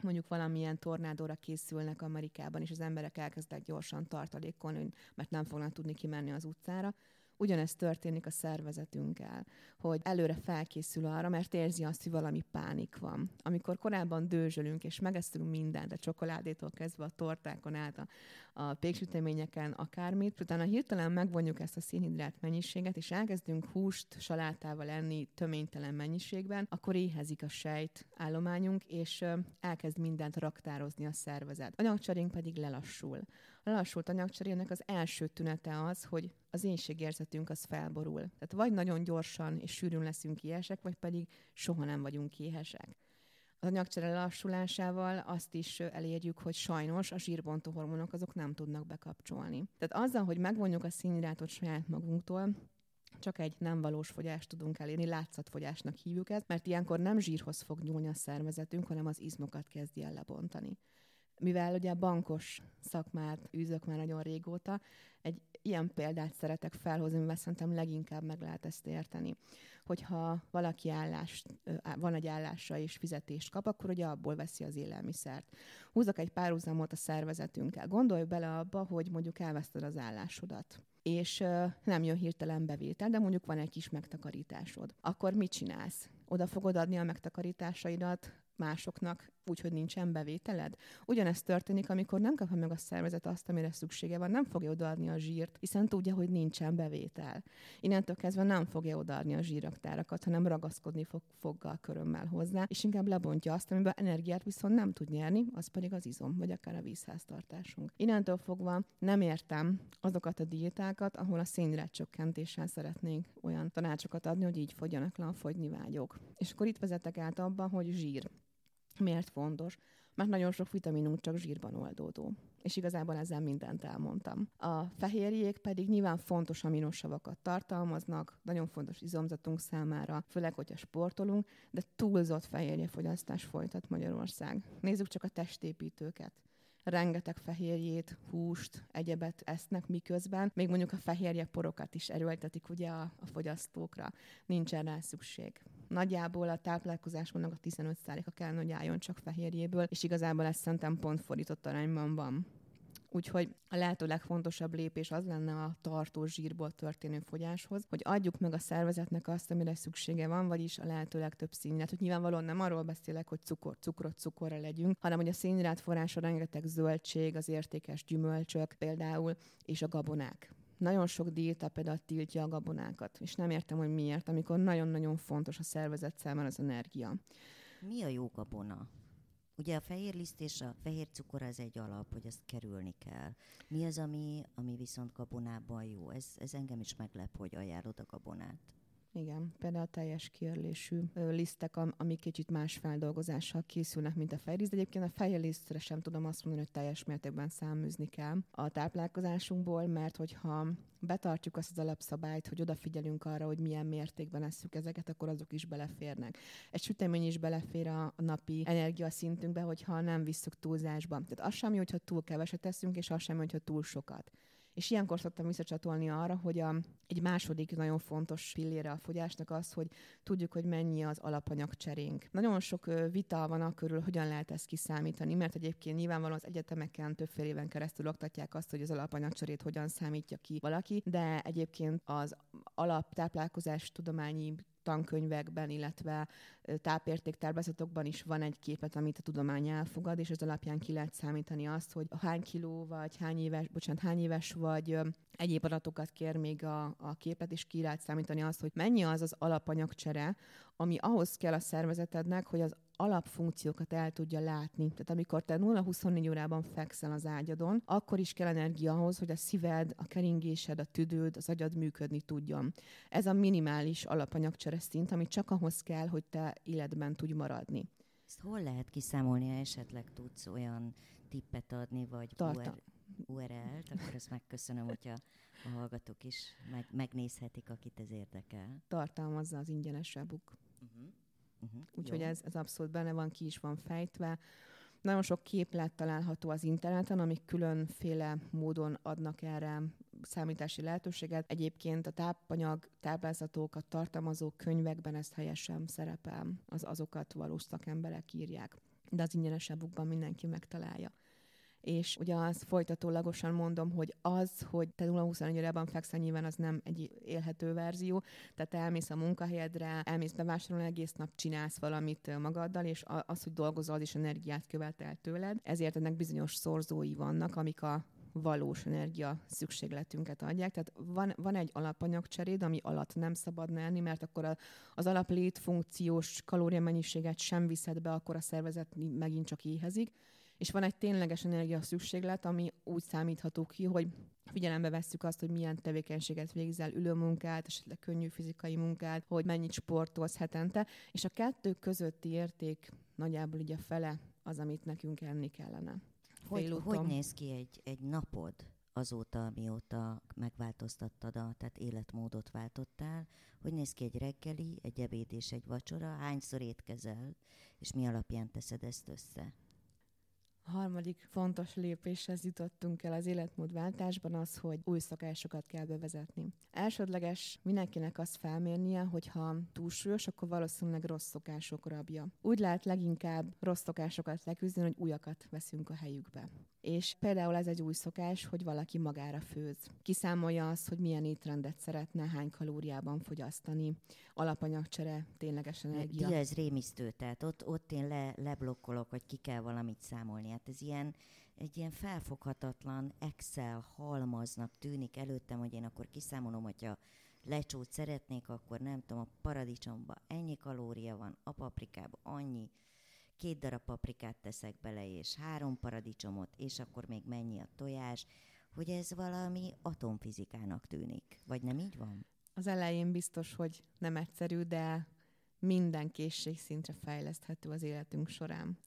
mondjuk valamilyen tornádóra készülnek Amerikában, és az emberek elkezdenek gyorsan tartalékolni, mert nem fognak tudni kimenni az utcára, Ugyanezt történik a szervezetünkkel, hogy előre felkészül arra, mert érzi azt, hogy valami pánik van. Amikor korábban dőzsölünk és megeszünk mindent, a csokoládétól kezdve a tortákon át, a, a péksüteményeken, akármit, utána hirtelen megvonjuk ezt a szénhidrát mennyiséget, és elkezdünk húst salátával enni töménytelen mennyiségben, akkor éhezik a sejt állományunk, és elkezd mindent raktározni a szervezet. Anyagcsarénk pedig lelassul. A lassult anyagcserének az első tünete az, hogy az énségérzetünk az felborul. Tehát vagy nagyon gyorsan és sűrűn leszünk éhesek, vagy pedig soha nem vagyunk éhesek. Az anyagcsere lassulásával azt is elérjük, hogy sajnos a zsírbontó hormonok azok nem tudnak bekapcsolni. Tehát azzal, hogy megvonjuk a színhidratot saját magunktól, csak egy nem valós fogyást tudunk elérni, látszatfogyásnak hívjuk ezt, mert ilyenkor nem zsírhoz fog nyúlni a szervezetünk, hanem az izmokat kezdi el lebontani mivel ugye bankos szakmát űzök már nagyon régóta, egy ilyen példát szeretek felhozni, mivel szerintem leginkább meg lehet ezt érteni. Hogyha valaki állást, van egy állása és fizetést kap, akkor ugye abból veszi az élelmiszert. Húzok egy párhuzamot a szervezetünkkel. Gondolj bele abba, hogy mondjuk elveszted az állásodat és nem jön hirtelen bevétel, de mondjuk van egy kis megtakarításod. Akkor mit csinálsz? Oda fogod adni a megtakarításaidat másoknak úgy, hogy nincsen bevételed. Ugyanezt történik, amikor nem kapja meg a szervezet azt, amire szüksége van, nem fogja odaadni a zsírt, hiszen tudja, hogy nincsen bevétel. Innentől kezdve nem fogja odaadni a zsíraktárakat, hanem ragaszkodni fog foggal körömmel hozzá, és inkább lebontja azt, amiben energiát viszont nem tud nyerni, az pedig az izom, vagy akár a vízháztartásunk. Innentől fogva nem értem azokat a diétákat, ahol a szénhidrát csökkentéssel szeretnénk olyan tanácsokat adni, hogy így fogjanak le a fogyni vágyok. És akkor itt vezetek át abba, hogy zsír. Miért fontos? Mert nagyon sok vitaminunk csak zsírban oldódó. És igazából ezzel mindent elmondtam. A fehérjék pedig nyilván fontos aminosavakat tartalmaznak, nagyon fontos izomzatunk számára, főleg, hogyha sportolunk, de túlzott fehérjefogyasztás folytat Magyarország. Nézzük csak a testépítőket rengeteg fehérjét, húst, egyebet esznek, miközben még mondjuk a fehérje porokat is erőltetik ugye a, a fogyasztókra. Nincsen rá szükség. Nagyjából a táplálkozásnak a 15%-a kell, hogy álljon csak fehérjéből, és igazából ez szerintem pont fordított arányban van. Úgyhogy a lehető legfontosabb lépés az lenne a tartós zsírból történő fogyáshoz, hogy adjuk meg a szervezetnek azt, amire szüksége van, vagyis a lehető legtöbb színhidrát. Hogy nyilvánvalóan nem arról beszélek, hogy cukor, cukrot cukorra legyünk, hanem hogy a szénhidrát forrása rengeteg zöldség, az értékes gyümölcsök például, és a gabonák nagyon sok diéta például tiltja a gabonákat, és nem értem, hogy miért, amikor nagyon-nagyon fontos a szervezet számára az energia. Mi a jó gabona? Ugye a fehér liszt és a fehér cukor az egy alap, hogy ezt kerülni kell. Mi az, ami, ami viszont gabonában jó? Ez, ez engem is meglep, hogy ajánlod a gabonát. Igen, például a teljes kiörlésű lisztek, ami kicsit más feldolgozással készülnek, mint a fejliszt. Egyébként a fejlisztre sem tudom azt mondani, hogy teljes mértékben száműzni kell a táplálkozásunkból, mert hogyha betartjuk azt az alapszabályt, hogy odafigyelünk arra, hogy milyen mértékben esszük ezeket, akkor azok is beleférnek. Egy sütemény is belefér a napi energiaszintünkbe, hogyha nem visszük túlzásba. Tehát az semmi, hogyha túl keveset teszünk, és az semmi, hogyha túl sokat És ilyenkor szoktam visszacsatolni arra, hogy a, egy második nagyon fontos pillére a fogyásnak az, hogy tudjuk, hogy mennyi az alapanyag cserénk. Nagyon sok vita van a körül, hogyan lehet ezt kiszámítani, mert egyébként nyilvánvalóan az egyetemeken többféle éven keresztül oktatják azt, hogy az alapanyagcserét hogyan számítja ki valaki, de egyébként az alaptáplálkozás tudományi tankönyvekben, illetve tápértéktáblázatokban is van egy képet, amit a tudomány elfogad, és ez alapján ki lehet számítani azt, hogy hány kiló vagy hány éves, bocsánat, hány éves vagy egyéb adatokat kér még a, a képet, és ki lehet számítani azt, hogy mennyi az az alapanyagcsere, ami ahhoz kell a szervezetednek, hogy az alapfunkciókat el tudja látni. Tehát amikor te 0-24 órában fekszel az ágyadon, akkor is kell energia ahhoz, hogy a szíved, a keringésed, a tüdőd, az agyad működni tudjon. Ez a minimális alapanyagcsere szint, ami csak ahhoz kell, hogy te életben tudj maradni. Ezt hol lehet kiszámolni, ha esetleg tudsz olyan tippet adni, vagy Tartal. URL-t, akkor ezt megköszönöm, hogyha a hallgatók is meg, megnézhetik, akit ez érdekel. Tartalmazza az ingyenes e-book. Uh-huh. Uh-huh. Úgyhogy ez, ez abszolút benne van, ki is van fejtve. Nagyon sok képlet található az interneten, amik különféle módon adnak erre számítási lehetőséget. Egyébként a tápanyag, táblázatok, a tartalmazó könyvekben ezt helyesen szerepel, az azokat valós szakemberek írják. De az ingyenes e mindenki megtalálja és ugye azt folytatólagosan mondom, hogy az, hogy te 0-24 órában fekszel, nyilván az nem egy élhető verzió, tehát elmész a munkahelyedre, elmész bevásárolni egész nap, csinálsz valamit magaddal, és az, hogy dolgozol, az is energiát követel tőled, ezért ennek bizonyos szorzói vannak, amik a valós energia szükségletünket adják. Tehát van, van egy alapanyagcseréd, ami alatt nem szabadna enni, mert akkor a, az alaplétfunkciós kalóriamennyiséget sem viszed be, akkor a szervezet megint csak éhezik és van egy tényleges energia szükséglet, ami úgy számítható ki, hogy figyelembe vesszük azt, hogy milyen tevékenységet végzel, ülőmunkát, esetleg könnyű fizikai munkát, hogy mennyit sportolsz hetente, és a kettő közötti érték nagyjából így a fele az, amit nekünk enni kellene. Hogy, hogy néz ki egy, egy napod azóta, mióta megváltoztattad a, tehát életmódot váltottál? Hogy néz ki egy reggeli, egy ebéd és egy vacsora? Hányszor étkezel, és mi alapján teszed ezt össze? Harmadik fontos lépéshez jutottunk el az életmódváltásban az, hogy új szokásokat kell bevezetni. Elsődleges mindenkinek azt felmérnie, hogy ha túlsúlyos, akkor valószínűleg rossz szokások rabja. Úgy lehet leginkább rossz szokásokat leküzdeni, hogy újakat veszünk a helyükbe. És például ez egy új szokás, hogy valaki magára főz. Kiszámolja azt, hogy milyen étrendet szeretne, hány kalóriában fogyasztani, alapanyagcsere, tényleges energia. Dia, ez rémisztő, tehát ott, ott én le, leblokkolok, hogy ki kell valamit számolni. Hát ez ilyen, egy ilyen felfoghatatlan Excel halmaznak tűnik előttem, hogy én akkor kiszámolom, hogyha lecsót szeretnék, akkor nem tudom, a paradicsomba ennyi kalória van, a paprikában annyi, két darab paprikát teszek bele, és három paradicsomot, és akkor még mennyi a tojás, hogy ez valami atomfizikának tűnik. Vagy nem így van? Az elején biztos, hogy nem egyszerű, de minden készségszintre fejleszthető az életünk során.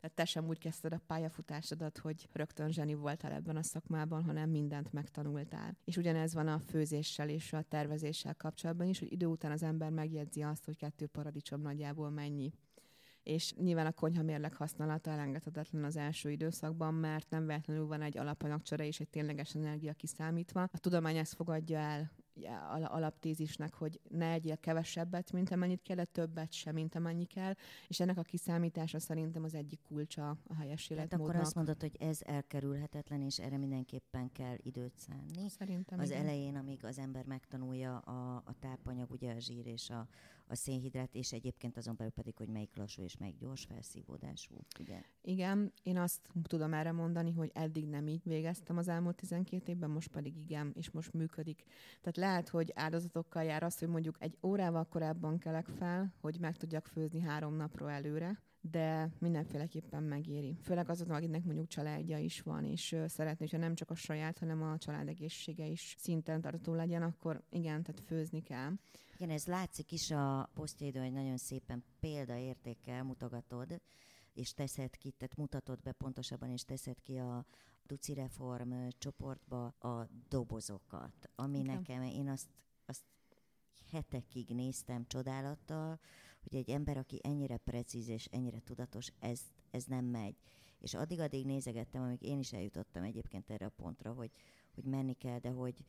Tehát te sem úgy kezdted a pályafutásodat, hogy rögtön zseni voltál ebben a szakmában, hanem mindent megtanultál. És ugyanez van a főzéssel és a tervezéssel kapcsolatban is, hogy idő után az ember megjegyzi azt, hogy kettő paradicsom nagyjából mennyi és nyilván a konyha mérleg használata elengedhetetlen az első időszakban, mert nem véletlenül van egy alapanyagcsere és egy tényleges energia kiszámítva. A tudomány ezt fogadja el alaptézisnek, hogy ne egyél kevesebbet, mint amennyit kell, de többet sem, mint amennyi kell, és ennek a kiszámítása szerintem az egyik kulcsa a helyes életmódnak. Tehát akkor azt mondod, hogy ez elkerülhetetlen, és erre mindenképpen kell időt szánni. Szerintem Az igen. elején, amíg az ember megtanulja a, a tápanyag, ugye a zsír és a, a szénhidrát, és egyébként azon belül pedig, hogy melyik lassú és melyik gyors felszívódású. Ugye? Igen, én azt tudom erre mondani, hogy eddig nem így végeztem az elmúlt 12 évben, most pedig igen, és most működik. Tehát lehet, hogy áldozatokkal jár az, hogy mondjuk egy órával korábban kelek fel, hogy meg tudjak főzni három napról előre, de mindenféleképpen megéri. Főleg azoknak, akiknek mondjuk családja is van, és szeretné, hogyha nem csak a saját, hanem a család egészsége is szinten tartó legyen, akkor igen, tehát főzni kell. Igen, ez látszik is a posztjaidon, hogy nagyon szépen példaértékkel mutogatod, és teszed ki, tehát mutatod be pontosabban, és teszed ki a Duci Reform csoportba a dobozokat, ami Igen. nekem, én azt, azt hetekig néztem csodálattal, hogy egy ember, aki ennyire precíz és ennyire tudatos, ez, ez nem megy. És addig-addig nézegettem, amíg én is eljutottam egyébként erre a pontra, hogy hogy menni kell, de hogy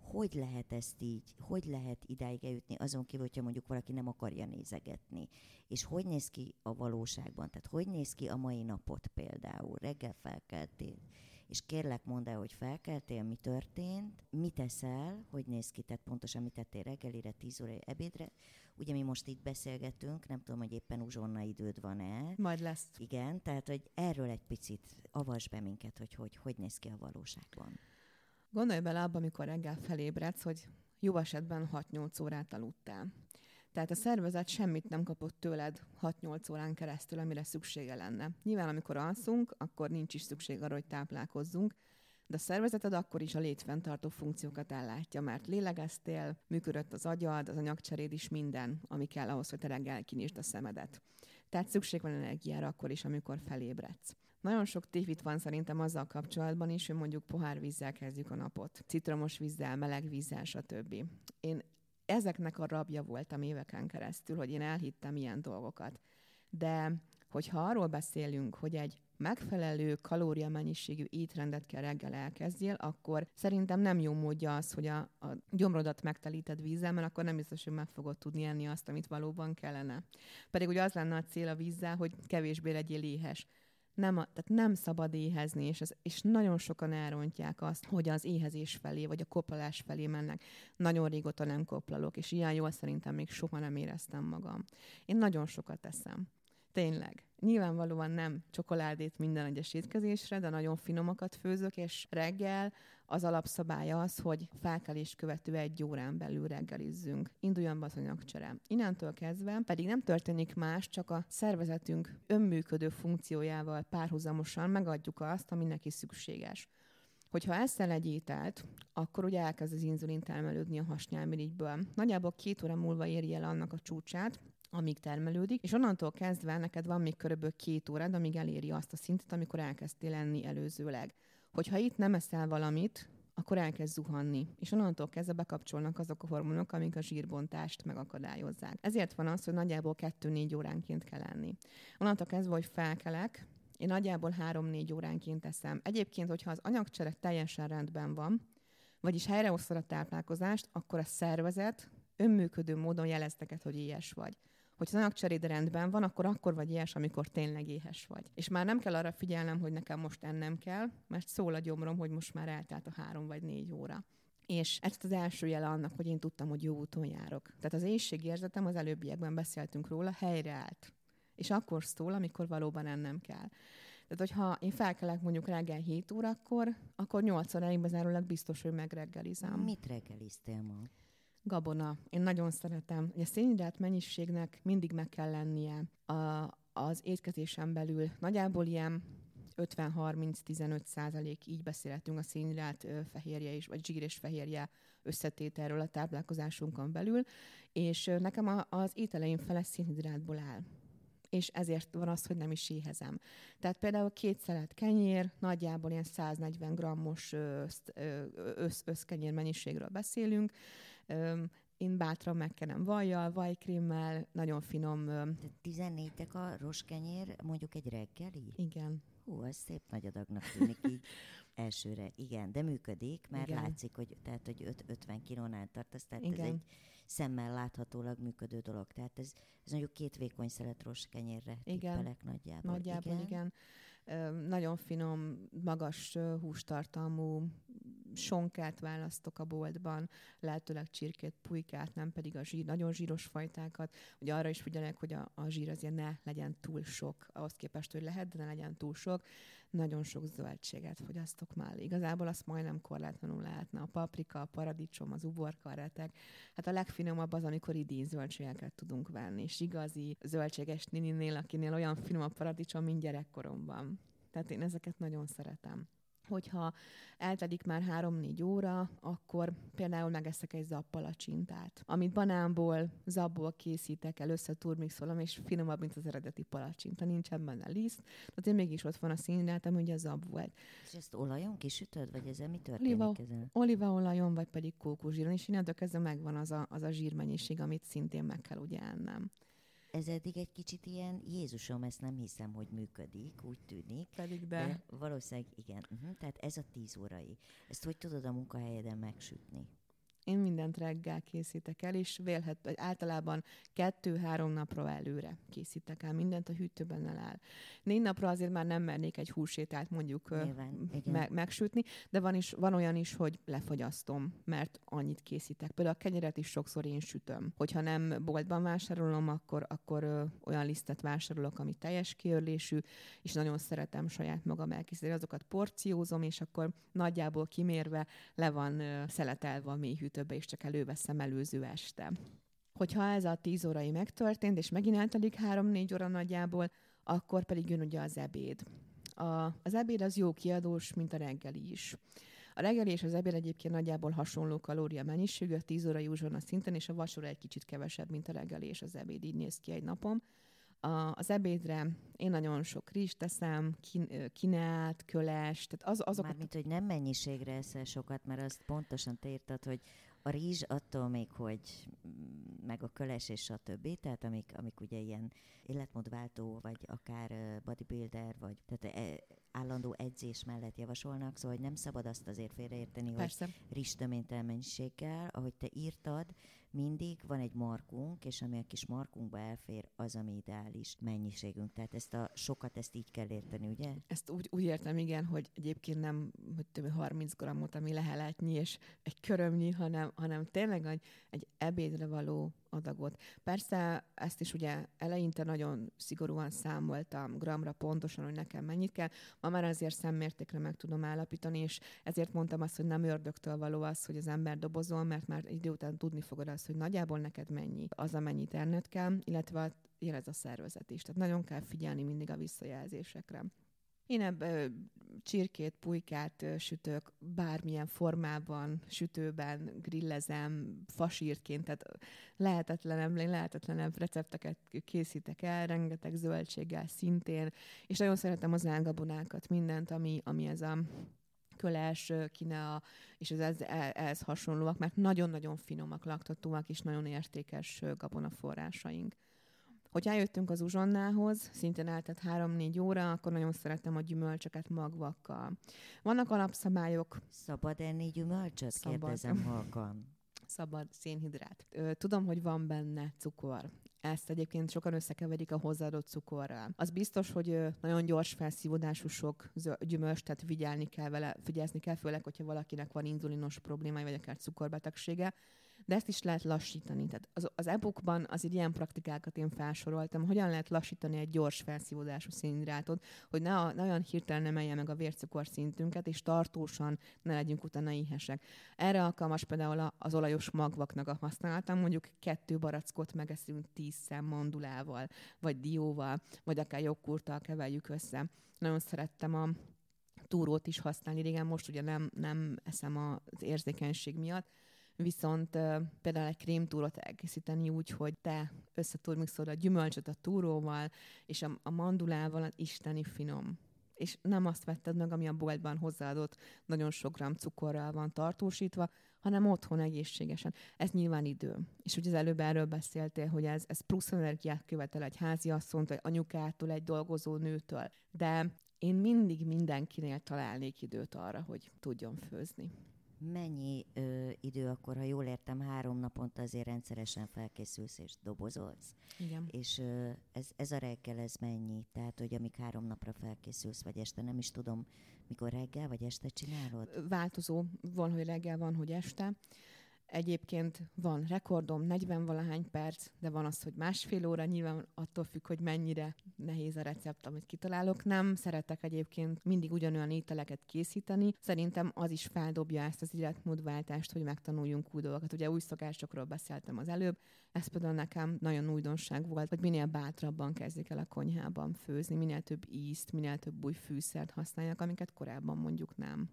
hogy lehet ezt így, hogy lehet idáig eljutni, azon kívül, hogyha mondjuk valaki nem akarja nézegetni. És hogy néz ki a valóságban? Tehát hogy néz ki a mai napot például? Reggel felkeltél, és kérlek mondd el, hogy felkeltél, mi történt, mit teszel, hogy néz ki, tehát pontosan mit tettél reggelire, 10 óra ebédre. Ugye mi most itt beszélgetünk, nem tudom, hogy éppen uzsonna időd van-e. Majd lesz. Igen, tehát hogy erről egy picit avasd be minket, hogy hogy, hogy néz ki a valóságban. Gondolj bele abba, amikor reggel felébredsz, hogy jó esetben 6-8 órát aludtál. Tehát a szervezet semmit nem kapott tőled 6-8 órán keresztül, amire szüksége lenne. Nyilván, amikor alszunk, akkor nincs is szükség arra, hogy táplálkozzunk, de a szervezeted akkor is a létfenntartó funkciókat ellátja, mert lélegeztél, működött az agyad, az anyagcseréd is minden, ami kell ahhoz, hogy te reggel kinyisd a szemedet. Tehát szükség van energiára akkor is, amikor felébredsz. Nagyon sok tévit van szerintem azzal kapcsolatban is, hogy mondjuk pohár vízzel kezdjük a napot. Citromos vízzel, meleg vízzel, stb. Én ezeknek a rabja voltam éveken keresztül, hogy én elhittem ilyen dolgokat. De hogyha arról beszélünk, hogy egy megfelelő kalóriamennyiségű étrendet kell reggel elkezdjél, akkor szerintem nem jó módja az, hogy a, a gyomrodat megtelíted vízzel, mert akkor nem biztos, hogy meg fogod tudni enni azt, amit valóban kellene. Pedig ugye az lenne a cél a vízzel, hogy kevésbé legyél éhes nem, a, tehát nem szabad éhezni, és, az, és nagyon sokan elrontják azt, hogy az éhezés felé, vagy a koplalás felé mennek. Nagyon régóta nem koplalok, és ilyen jól szerintem még soha nem éreztem magam. Én nagyon sokat teszem. Tényleg. Nyilvánvalóan nem csokoládét minden egyes étkezésre, de nagyon finomakat főzök, és reggel az alapszabálya az, hogy felkelés követő egy órán belül reggelizzünk. Induljon az anyagcsere. Innentől kezdve pedig nem történik más, csak a szervezetünk önműködő funkciójával párhuzamosan megadjuk azt, ami neki szükséges. Hogyha eszel egy ételt, akkor ugye elkezd az inzulin termelődni a hasnyálmirigyből. Nagyjából két óra múlva éri el annak a csúcsát, amíg termelődik, és onnantól kezdve neked van még körülbelül két órád, amíg eléri azt a szintet, amikor elkezdtél lenni előzőleg. Hogyha itt nem eszel valamit, akkor elkezd zuhanni, és onnantól kezdve bekapcsolnak azok a hormonok, amik a zsírbontást megakadályozzák. Ezért van az, hogy nagyjából 2-4 óránként kell lenni. Onnantól kezdve, hogy felkelek, én nagyjából 3-4 óránként eszem. Egyébként, hogyha az anyagcsere teljesen rendben van, vagyis helyrehoztad a táplálkozást, akkor a szervezet önműködő módon jelezteket, hogy éhes vagy hogy az anyagcseréd rendben van, akkor akkor vagy éhes, amikor tényleg éhes vagy. És már nem kell arra figyelnem, hogy nekem most ennem kell, mert szól a gyomrom, hogy most már eltelt a három vagy négy óra. És ez az első jele annak, hogy én tudtam, hogy jó úton járok. Tehát az éjségérzetem, az előbbiekben beszéltünk róla, helyreállt. És akkor szól, amikor valóban ennem kell. Tehát, hogyha én felkelek mondjuk reggel 7 órakor, akkor 8 óráig bezárólag biztos, hogy megreggelizem. Mit reggeliztél ma? Gabona. Én nagyon szeretem. A szénhidrát mennyiségnek mindig meg kell lennie a, az étkezésen belül. Nagyjából ilyen 50-30-15 százalék, így beszélhetünk a szénhidrát fehérje és, vagy zsír és fehérje összetételről a táplálkozásunkon belül, és nekem a, az ételeim fele szénhidrátból áll és ezért van az, hogy nem is éhezem. Tehát például két szelet kenyér, nagyjából ilyen 140 grammos össz, összkenyér mennyiségről beszélünk, én bátran megkenem vajjal, vajkrémmel, nagyon finom. De 14 a roskenyér, mondjuk egy reggeli? Igen. Hú, ez szép nagy adagnak tűnik így elsőre. Igen, de működik, mert Igen. látszik, hogy, tehát, hogy 5, 50 kilónál tartasz, tehát Igen. ez egy szemmel láthatólag működő dolog. Tehát ez, ez mondjuk két vékony szelet roskenyérre Igen. nagyjából. Nagyjából, igen. igen. Nagyon finom, magas hústartalmú sonkát választok a boltban, lehetőleg csirkét, pulykát, nem pedig a zsír, nagyon zsíros fajtákat. Ugye arra is figyelek, hogy a, a zsír azért ne legyen túl sok, ahhoz képest, hogy lehet, de ne legyen túl sok. Nagyon sok zöldséget fogyasztok már. Igazából azt majdnem korlátlanul lehetne. A paprika, a paradicsom, az uborka, a retek. Hát a legfinomabb az, amikor idén zöldségeket tudunk venni. És igazi zöldséges nininél, akinél olyan finom a paradicsom, mint gyerekkoromban. Tehát én ezeket nagyon szeretem hogyha eltelik már három-négy óra, akkor például megeszek egy zappalacsintát, amit banánból, zabból készítek, először turmixolom, és finomabb, mint az eredeti palacsinta. Nincsen benne liszt, de mégis ott van a színrát, ami ugye a zab volt. És ezt olajon kisütöd, vagy ezzel mi történik Oliva, ezen? Olívaolajon, vagy pedig kókuszsíron, és innentől kezdve megvan az a, az a zsírmennyiség, amit szintén meg kell ugye ennem. Ez eddig egy kicsit ilyen, Jézusom, ezt nem hiszem, hogy működik, úgy tűnik. Pedig de. de valószínűleg igen. Uh-huh. Tehát ez a tíz órai. Ezt hogy tudod a munkahelyeden megsütni? Én mindent reggel készítek el, és vélhet, vagy általában kettő-három napra előre készítek el mindent, a hűtőben eláll. Négy napra azért már nem mernék egy húsétát mondjuk Nyilván, me- megsütni, de van, is, van olyan is, hogy lefogyasztom, mert annyit készítek. Például a kenyeret is sokszor én sütöm. Hogyha nem boltban vásárolom, akkor, akkor ö, olyan lisztet vásárolok, ami teljes kiörlésű, és nagyon szeretem saját magam elkészíteni. Azokat porciózom, és akkor nagyjából kimérve le van ö, szeletelve a mély hűtőbe, és csak előveszem előző este. Hogyha ez a 10 órai megtörtént, és megint eltelik 3-4 óra nagyjából, akkor pedig jön ugye az ebéd. A, az ebéd az jó kiadós, mint a reggeli is. A reggeli és az ebéd egyébként nagyjából hasonló kalória mennyiségű, a 10 óra a szinten, és a vacsora egy kicsit kevesebb, mint a reggeli és az ebéd, így néz ki egy napom. A, az ebédre én nagyon sok rizs teszem, kin, kineát, tehát az, azokat... Mármint, hogy nem mennyiségre eszel sokat, mert azt pontosan te írtad, hogy a rizs attól még, hogy meg a köles és a többi, tehát amik, amik ugye ilyen életmódváltó, vagy akár bodybuilder, vagy tehát e, állandó edzés mellett javasolnak, szóval hogy nem szabad azt azért félreérteni, Persze. hogy rizstöménytelen mennyiséggel, ahogy te írtad, mindig van egy markunk, és ami a kis markunkba elfér, az, ami ideális mennyiségünk. Tehát ezt a sokat, ezt így kell érteni, ugye? Ezt úgy, úgy értem, igen, hogy egyébként nem hogy több 30 grammot, ami leheletnyi, és egy körömnyi, hanem, hanem tényleg egy, egy ebédre való adagot. Persze ezt is ugye eleinte nagyon szigorúan számoltam gramra pontosan, hogy nekem mennyit kell. Ma már azért szemmértékre meg tudom állapítani, és ezért mondtam azt, hogy nem ördögtől való az, hogy az ember dobozol, mert már idő után tudni fogod azt, hogy nagyjából neked mennyi az, amennyit ennöd kell, illetve ez a szervezet is. Tehát nagyon kell figyelni mindig a visszajelzésekre. Én ebbe csirkét, pulykát sütök bármilyen formában, sütőben, grillezem, fasírtként, tehát lehetetlenebb, lehetetlenebb recepteket készítek el, rengeteg zöldséggel szintén, és nagyon szeretem az ágabonákat, mindent, ami, ami ez a köles, kinea, és ez, ez, ehhez hasonlóak, mert nagyon-nagyon finomak, laktatóak, és nagyon értékes gabonaforrásaink. Hogy eljöttünk az uzsonnához, szintén eltett 3-4 óra, akkor nagyon szeretem a gyümölcsöket magvakkal. Vannak alapszabályok. Szabad enni gyümölcsöt? Szabad. Kérdezem halkan. Szabad szénhidrát. Tudom, hogy van benne cukor. Ezt egyébként sokan összekeverik a hozzáadott cukorral. Az biztos, hogy nagyon gyors felszívódású sok gyümölcs, tehát vigyelni kell vele, figyelni kell, főleg, hogyha valakinek van inzulinos problémája, vagy akár cukorbetegsége de ezt is lehet lassítani. Tehát az, az e-bookban az ilyen praktikákat én felsoroltam, hogyan lehet lassítani egy gyors felszívódású szénhidrátot, hogy ne, a, ne olyan hirtelen emelje meg a vércukor szintünket, és tartósan ne legyünk utána éhesek. Erre alkalmas például az olajos magvaknak a használatom, mondjuk kettő barackot megeszünk tíz mandulával, vagy dióval, vagy akár jogkurttal keveljük össze. Nagyon szerettem a túrót is használni. Régen most ugye nem, nem eszem az érzékenység miatt, viszont például egy krémtúrot elkészíteni úgy, hogy te összetúr mixolod a gyümölcsöt a túróval, és a, a mandulával az isteni finom és nem azt vetted meg, ami a boltban hozzáadott nagyon sok gram cukorral van tartósítva, hanem otthon egészségesen. Ez nyilván idő. És ugye az előbb erről beszéltél, hogy ez, ez plusz energiát követel egy házi asszonyt, vagy anyukától, egy dolgozó nőtől. De én mindig mindenkinél találnék időt arra, hogy tudjon főzni mennyi ö, idő akkor, ha jól értem, három naponta azért rendszeresen felkészülsz és dobozolsz. Igen. És ö, ez, ez a reggel, ez mennyi? Tehát, hogy amíg három napra felkészülsz, vagy este, nem is tudom, mikor reggel vagy este csinálod? Változó. Van, hogy reggel, van, hogy este. Egyébként van rekordom, 40 valahány perc, de van az, hogy másfél óra, nyilván attól függ, hogy mennyire nehéz a recept, amit kitalálok. Nem szeretek egyébként mindig ugyanolyan ételeket készíteni. Szerintem az is feldobja ezt az életmódváltást, hogy megtanuljunk új dolgokat. Ugye új szokásokról beszéltem az előbb, ez például nekem nagyon újdonság volt, hogy minél bátrabban kezdik el a konyhában főzni, minél több ízt, minél több új fűszert használják, amiket korábban mondjuk nem.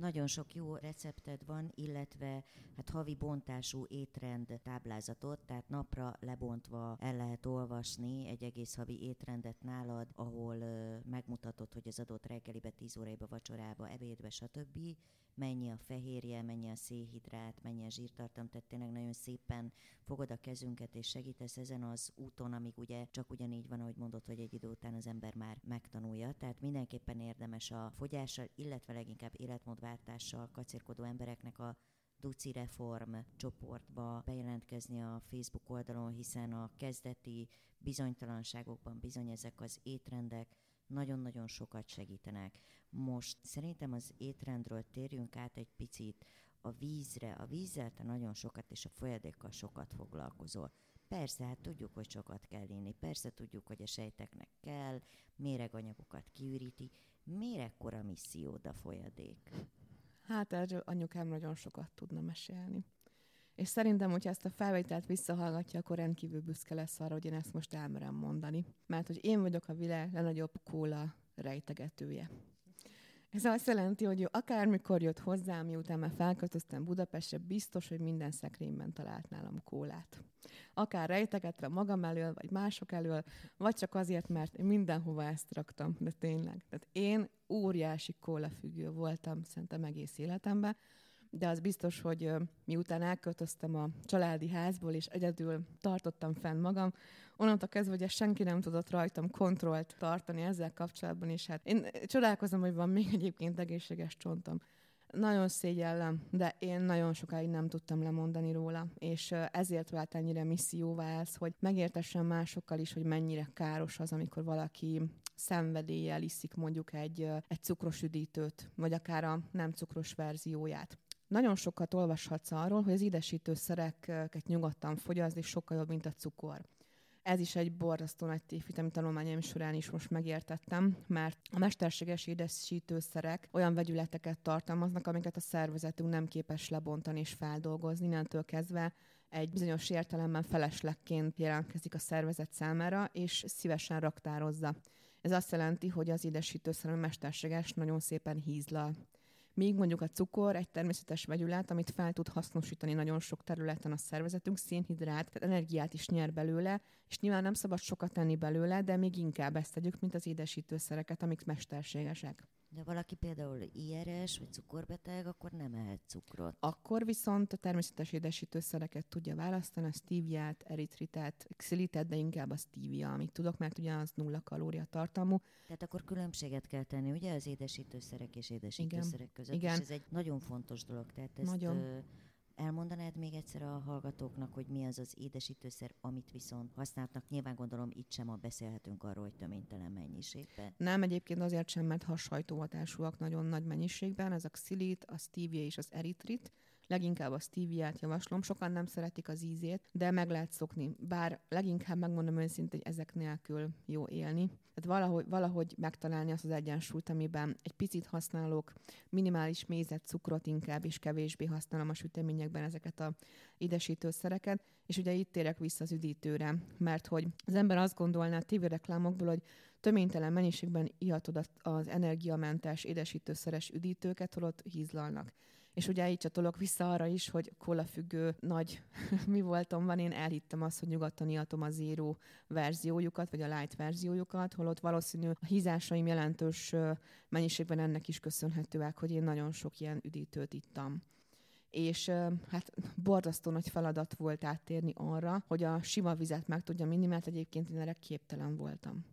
Nagyon sok jó recepted van, illetve hát havi bontású étrend táblázatot, tehát napra lebontva el lehet olvasni egy egész havi étrendet nálad, ahol megmutatod hogy az adott reggelibe, 10 óráiba, vacsorába, ebédbe, stb. mennyi a fehérje, mennyi a szénhidrát, mennyi a zsírtartam, tehát tényleg nagyon szépen fogod a kezünket és segítesz ezen az úton, amíg ugye csak ugyanígy van, ahogy mondod, hogy egy idő után az ember már megtanulja. Tehát mindenképpen érdemes a fogyással, illetve leginkább életmódváltással kacérkodó embereknek a Duci Reform csoportba bejelentkezni a Facebook oldalon, hiszen a kezdeti bizonytalanságokban bizony ezek az étrendek nagyon-nagyon sokat segítenek. Most szerintem az étrendről térjünk át egy picit a vízre. A vízzel te nagyon sokat és a folyadékkal sokat foglalkozol. Persze, hát tudjuk, hogy sokat kell inni, persze tudjuk, hogy a sejteknek kell, méreganyagokat kiüríti. Miért ekkora missziód a folyadék? Hát erről anyukám nagyon sokat tudna mesélni. És szerintem, hogyha ezt a felvételt visszahallgatja, akkor rendkívül büszke lesz arra, hogy én ezt most elmerem mondani. Mert hogy én vagyok a világ legnagyobb kóla rejtegetője. Ez azt jelenti, hogy ő akármikor jött hozzám, miután már felköltöztem Budapestre, biztos, hogy minden szekrényben talált nálam kólát. Akár rejtegetve magam elől, vagy mások elől, vagy csak azért, mert én mindenhova ezt raktam, de tényleg. Tehát én óriási kólafüggő voltam szerintem egész életemben, de az biztos, hogy miután elköltöztem a családi házból, és egyedül tartottam fenn magam, onnantól kezdve, hogy senki nem tudott rajtam kontrollt tartani ezzel kapcsolatban, és hát én csodálkozom, hogy van még egyébként egészséges csontom. Nagyon szégyellem, de én nagyon sokáig nem tudtam lemondani róla, és ezért vált ennyire misszióvá ez, hogy megértessen másokkal is, hogy mennyire káros az, amikor valaki szenvedéllyel iszik mondjuk egy, egy cukros üdítőt, vagy akár a nem cukros verzióját. Nagyon sokat olvashatsz arról, hogy az édesítőszereket nyugodtan fogyaszt, és sokkal jobb, mint a cukor. Ez is egy borzasztó nagy tévhit, amit tanulmányaim során is most megértettem, mert a mesterséges édesítőszerek olyan vegyületeket tartalmaznak, amiket a szervezetünk nem képes lebontani és feldolgozni. Innentől kezdve egy bizonyos értelemben feleslegként jelentkezik a szervezet számára, és szívesen raktározza. Ez azt jelenti, hogy az édesítőszer, ami mesterséges, nagyon szépen hízlal míg mondjuk a cukor egy természetes vegyület, amit fel tud hasznosítani nagyon sok területen a szervezetünk, szénhidrát, tehát energiát is nyer belőle, és nyilván nem szabad sokat tenni belőle, de még inkább ezt tegyük, mint az édesítőszereket, amik mesterségesek. De valaki például IRS vagy cukorbeteg, akkor nem ehet cukrot. Akkor viszont a természetes édesítőszereket tudja választani, a stevia eritritát, xilitet, de inkább a stevia, amit tudok, mert ugye az nulla kalória tartalmú. Tehát akkor különbséget kell tenni, ugye, az édesítőszerek és édesítőszerek Igen. között. Igen. És ez egy nagyon fontos dolog. Tehát ezt nagyon. Elmondanád még egyszer a hallgatóknak, hogy mi az az édesítőszer, amit viszont használnak? Nyilván gondolom itt sem a beszélhetünk arról, hogy töménytelen mennyiségben. Nem, egyébként azért sem, mert hasajtóhatásúak nagyon nagy mennyiségben. Ez a xilit, a stevia és az eritrit leginkább a stevia javaslom. Sokan nem szeretik az ízét, de meg lehet szokni. Bár leginkább megmondom őszintén, hogy ezek nélkül jó élni. Tehát valahogy, valahogy megtalálni azt az egyensúlyt, amiben egy picit használok minimális mézet, cukrot inkább, és kevésbé használom a süteményekben ezeket a édesítőszereket, és ugye itt térek vissza az üdítőre, mert hogy az ember azt gondolná a tévéreklámokból, hogy töménytelen mennyiségben ihatod az energiamentes édesítőszeres üdítőket, holott hízlalnak. És ugye így csatolok vissza arra is, hogy kólafüggő nagy mi voltam van, én elhittem azt, hogy nyugodtan ihatom a zero verziójukat, vagy a light verziójukat, holott valószínű a hízásaim jelentős mennyiségben ennek is köszönhetőek, hogy én nagyon sok ilyen üdítőt ittam és hát borzasztó nagy feladat volt áttérni arra, hogy a sima vizet meg tudja minni, mert egyébként én erre képtelen voltam.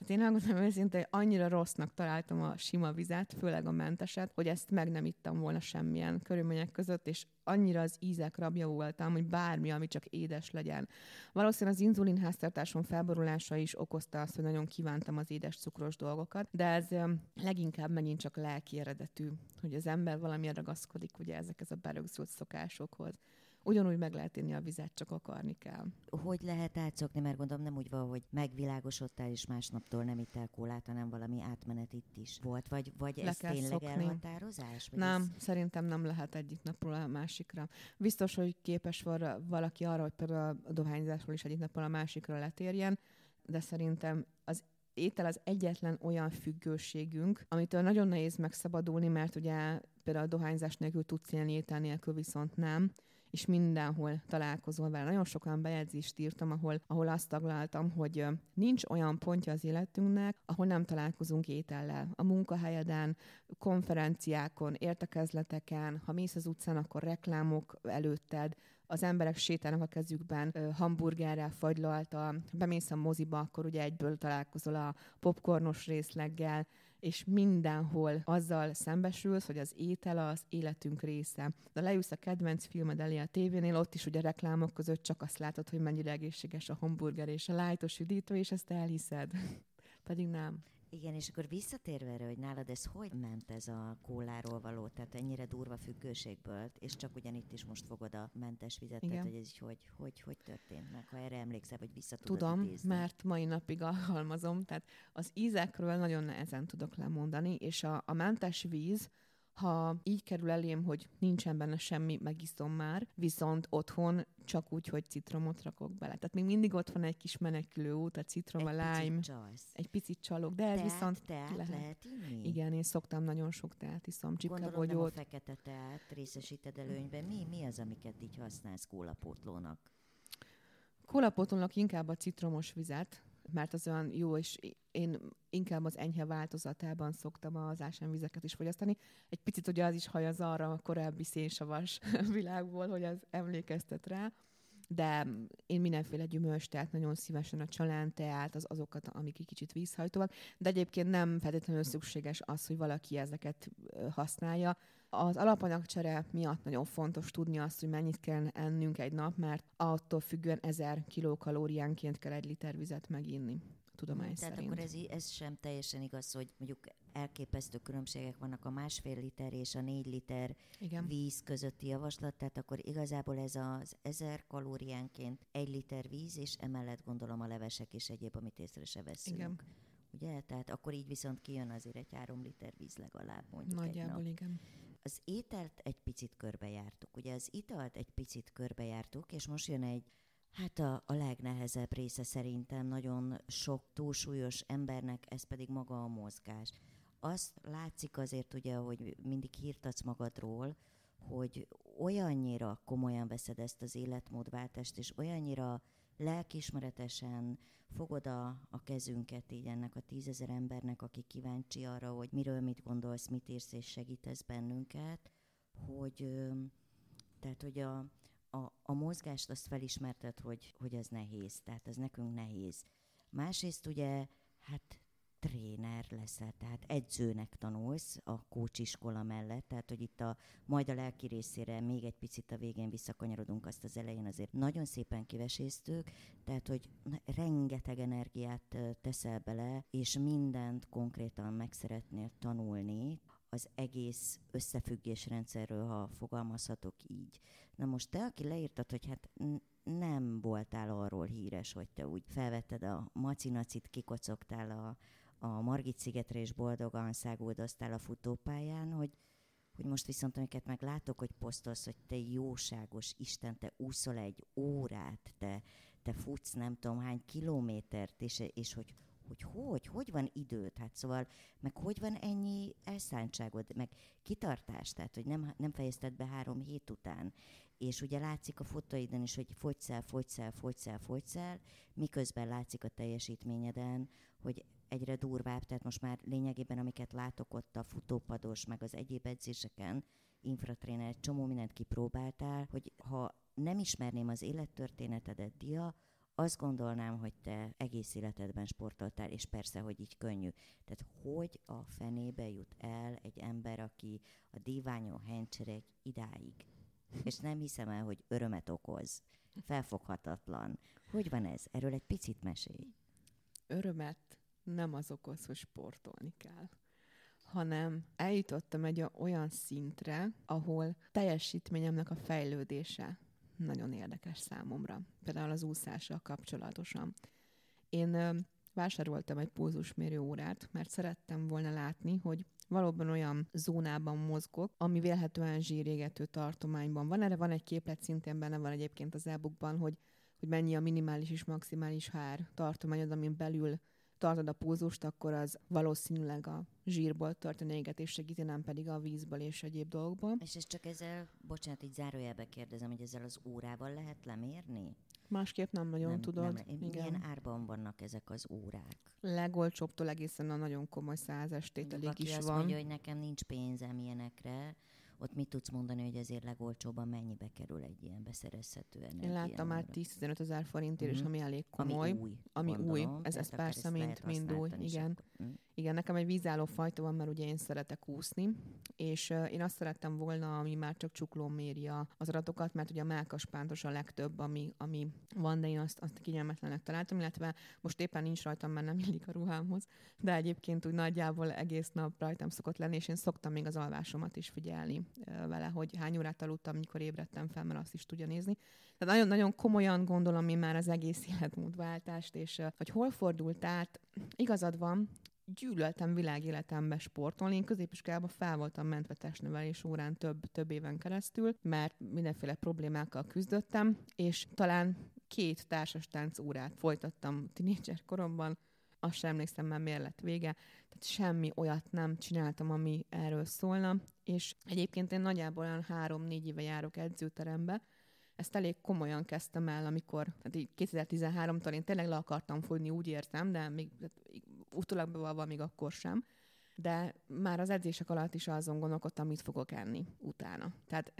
Tehát én megmondom őszintén, annyira rossznak találtam a sima vizet, főleg a menteset, hogy ezt meg nem ittam volna semmilyen körülmények között, és annyira az ízek rabja voltam, hogy bármi, ami csak édes legyen. Valószínűleg az inzulin háztartásom felborulása is okozta azt, hogy nagyon kívántam az édes cukros dolgokat, de ez leginkább megint csak lelki eredetű, hogy az ember valamilyen ragaszkodik ugye ezekhez a berögzült szokásokhoz ugyanúgy meg lehet inni a vizet, csak akarni kell. Hogy lehet átszokni, mert gondolom nem úgy van, hogy megvilágosodtál, és másnaptól nem ittál kólát, hanem valami átmenet itt is volt, vagy, vagy Le ez tényleg szokni. elhatározás? Vagy nem, ez... szerintem nem lehet egyik napról a másikra. Biztos, hogy képes van valaki arra, hogy például a dohányzásról is egyik napról a másikra letérjen, de szerintem az étel az egyetlen olyan függőségünk, amitől nagyon nehéz megszabadulni, mert ugye például a dohányzás nélkül tudsz élni, étel nélkül viszont nem és mindenhol találkozol vele. Nagyon sokan bejegyzést írtam, ahol, ahol azt taglaltam, hogy nincs olyan pontja az életünknek, ahol nem találkozunk étellel. A munkahelyeden, konferenciákon, értekezleteken, ha mész az utcán, akkor reklámok előtted, az emberek sétálnak a kezükben hamburgerrel, fagylaltal, bemész a moziba, akkor ugye egyből találkozol a popcornos részleggel, és mindenhol azzal szembesülsz, hogy az étel az életünk része. De leülsz a kedvenc filmed elé a tévénél, ott is ugye reklámok között csak azt látod, hogy mennyire egészséges a hamburger és a lájtos üdítő, és ezt elhiszed. Pedig nem. Igen, és akkor visszatérve erre, hogy nálad ez hogy ment ez a kóláról való, tehát ennyire durva függőségből, és csak ugyanitt is most fogod a mentes vizet, Igen. tehát hogy ez így hogy, hogy, hogy történt meg, ha erre emlékszel, vagy vissza tudod Tudom, idézni. mert mai napig alkalmazom, tehát az ízekről nagyon nehezen tudok lemondani, és a, a mentes víz, ha így kerül elém, hogy nincsen benne semmi, megiszom már, viszont otthon csak úgy, hogy citromot rakok bele. Tehát még mindig ott van egy kis menekülő út, a citrom, egy a lime. Picit. Egy picit csalok, de ez teát, viszont teát lehet. lehet inni? Igen, én szoktam nagyon sok teát iszom, nem a fekete teát részesíted előnyben. Mi, mi az, amiket így használsz kólapótlónak? Kólapótlónak inkább a citromos vizet, mert az olyan jó, és én inkább az enyhe változatában szoktam az ásványvizeket is fogyasztani. Egy picit ugye az is hajaz arra a korábbi szénsavas világból, hogy az emlékeztet rá, de én mindenféle gyümölcs, tehát nagyon szívesen a csalán teát, az azokat, amik egy kicsit vízhajtóak, de egyébként nem feltétlenül szükséges az, hogy valaki ezeket használja. Az alapanyagcsere miatt nagyon fontos tudni azt, hogy mennyit kell ennünk egy nap, mert attól függően 1000 kilokalóriánként kell egy liter vizet meginni tudomány Tehát szerint. akkor ez, ez sem teljesen igaz, hogy mondjuk elképesztő különbségek vannak a másfél liter és a négy liter Igen. víz közötti javaslat, tehát akkor igazából ez az ezer kalóriánként egy liter víz, és emellett gondolom a levesek és egyéb, amit észre se veszünk. Igen. Ugye? Tehát akkor így viszont kijön azért egy három liter víz legalább mondjuk Nagyjából egy nap. igen. Az ételt egy picit körbejártuk. Ugye az italt egy picit körbejártuk, és most jön egy Hát a, a legnehezebb része szerintem nagyon sok túlsúlyos embernek, ez pedig maga a mozgás. Azt látszik azért ugye, hogy mindig hírtatsz magadról, hogy olyannyira komolyan veszed ezt az életmódváltást, és olyannyira lelkismeretesen fogod a, a kezünket így ennek a tízezer embernek, aki kíváncsi arra, hogy miről mit gondolsz, mit írsz és segítesz bennünket, hogy tehát, hogy a, a, a mozgást azt felismerted, hogy, hogy ez nehéz, tehát ez nekünk nehéz. Másrészt ugye, hát tréner leszel, tehát edzőnek tanulsz a kócsiskola mellett, tehát hogy itt a majd a lelki részére még egy picit a végén visszakanyarodunk, azt az elején azért nagyon szépen kiveséztük, tehát hogy rengeteg energiát teszel bele, és mindent konkrétan meg szeretnél tanulni, az egész összefüggésrendszerről, ha fogalmazhatok így. Na most te, aki leírtad, hogy hát nem voltál arról híres, hogy te úgy felvetted a macinacit, kikocogtál a, a Margit szigetre és boldogan száguldoztál a futópályán, hogy, hogy most viszont amiket meg látok, hogy posztolsz, hogy te jóságos Isten, te úszol egy órát, te, te futsz nem tudom hány kilométert, és, és hogy hogy hogy, hogy van időt, hát szóval, meg hogy van ennyi elszántságod, meg kitartás, tehát, hogy nem, nem fejezted be három hét után, és ugye látszik a fotóidon is, hogy fogysz el, fogysz el, fogysz el, fogysz el, miközben látszik a teljesítményeden, hogy egyre durvább, tehát most már lényegében, amiket látok ott a futópados, meg az egyéb edzéseken, infratréner, csomó mindent kipróbáltál, hogy ha nem ismerném az élettörténetedet, dia, azt gondolnám, hogy te egész életedben sportoltál, és persze, hogy így könnyű. Tehát hogy a fenébe jut el egy ember, aki a díványon hencsereg idáig? És nem hiszem el, hogy örömet okoz. Felfoghatatlan. Hogy van ez? Erről egy picit mesélj. Örömet nem az okoz, hogy sportolni kell hanem eljutottam egy olyan szintre, ahol teljesítményemnek a fejlődése nagyon érdekes számomra. Például az úszással kapcsolatosan. Én vásároltam egy pulzusmérő órát, mert szerettem volna látni, hogy valóban olyan zónában mozgok, ami vélhetően zsírégető tartományban van. Erre van egy képlet, szintén benne van egyébként az e hogy, hogy mennyi a minimális és maximális hár tartományod, amin belül tartod a pulzust, akkor az valószínűleg a zsírból történő égetés segíti, nem pedig a vízből és egyéb dolgokból. És ez csak ezzel, bocsánat, így zárójelbe kérdezem, hogy ezzel az órával lehet lemérni? Másképp nem nagyon nem, tudod. Nem, igen. Milyen árban vannak ezek az órák? Legolcsóbbtól egészen a nagyon komoly százes tételék is azt van. mondja, hogy nekem nincs pénzem ilyenekre, ott mit tudsz mondani, hogy azért legolcsóbban mennyibe kerül egy ilyen beszerezhető energia? Én láttam már 10-15 ezer forintért, mm-hmm. és ami elég komoly. Ami új. Ami gondolom, új. Ez, ez persze mind, mind új. Igen. Akkor, mm. Igen, nekem egy vízálló fajta van, mert ugye én szeretek úszni, és én azt szerettem volna, ami már csak csuklón méri az adatokat, mert ugye a mákas pántos a legtöbb, ami, ami van, de én azt, azt kényelmetlenek találtam, illetve most éppen nincs rajtam, mert nem illik a ruhámhoz, de egyébként úgy nagyjából egész nap rajtam szokott lenni, és én szoktam még az alvásomat is figyelni vele, hogy hány órát aludtam, mikor ébredtem fel, mert azt is tudja nézni. Tehát nagyon-nagyon komolyan gondolom én már az egész életmódváltást, és hogy hol fordult át, igazad van, gyűlöltem világéletembe sportolni. Én középiskolában fel voltam mentve testnevelés órán több, több éven keresztül, mert mindenféle problémákkal küzdöttem, és talán két társas tánc órát folytattam tinédzser koromban, azt sem emlékszem már miért lett vége, tehát semmi olyat nem csináltam, ami erről szólna, és egyébként én nagyjából olyan három-négy éve járok edzőterembe, ezt elég komolyan kezdtem el, amikor tehát így 2013-tól én tényleg le akartam fogyni, úgy értem, de még utólag bevalva még akkor sem. De már az edzések alatt is azon gondolkodtam, mit fogok enni utána. Tehát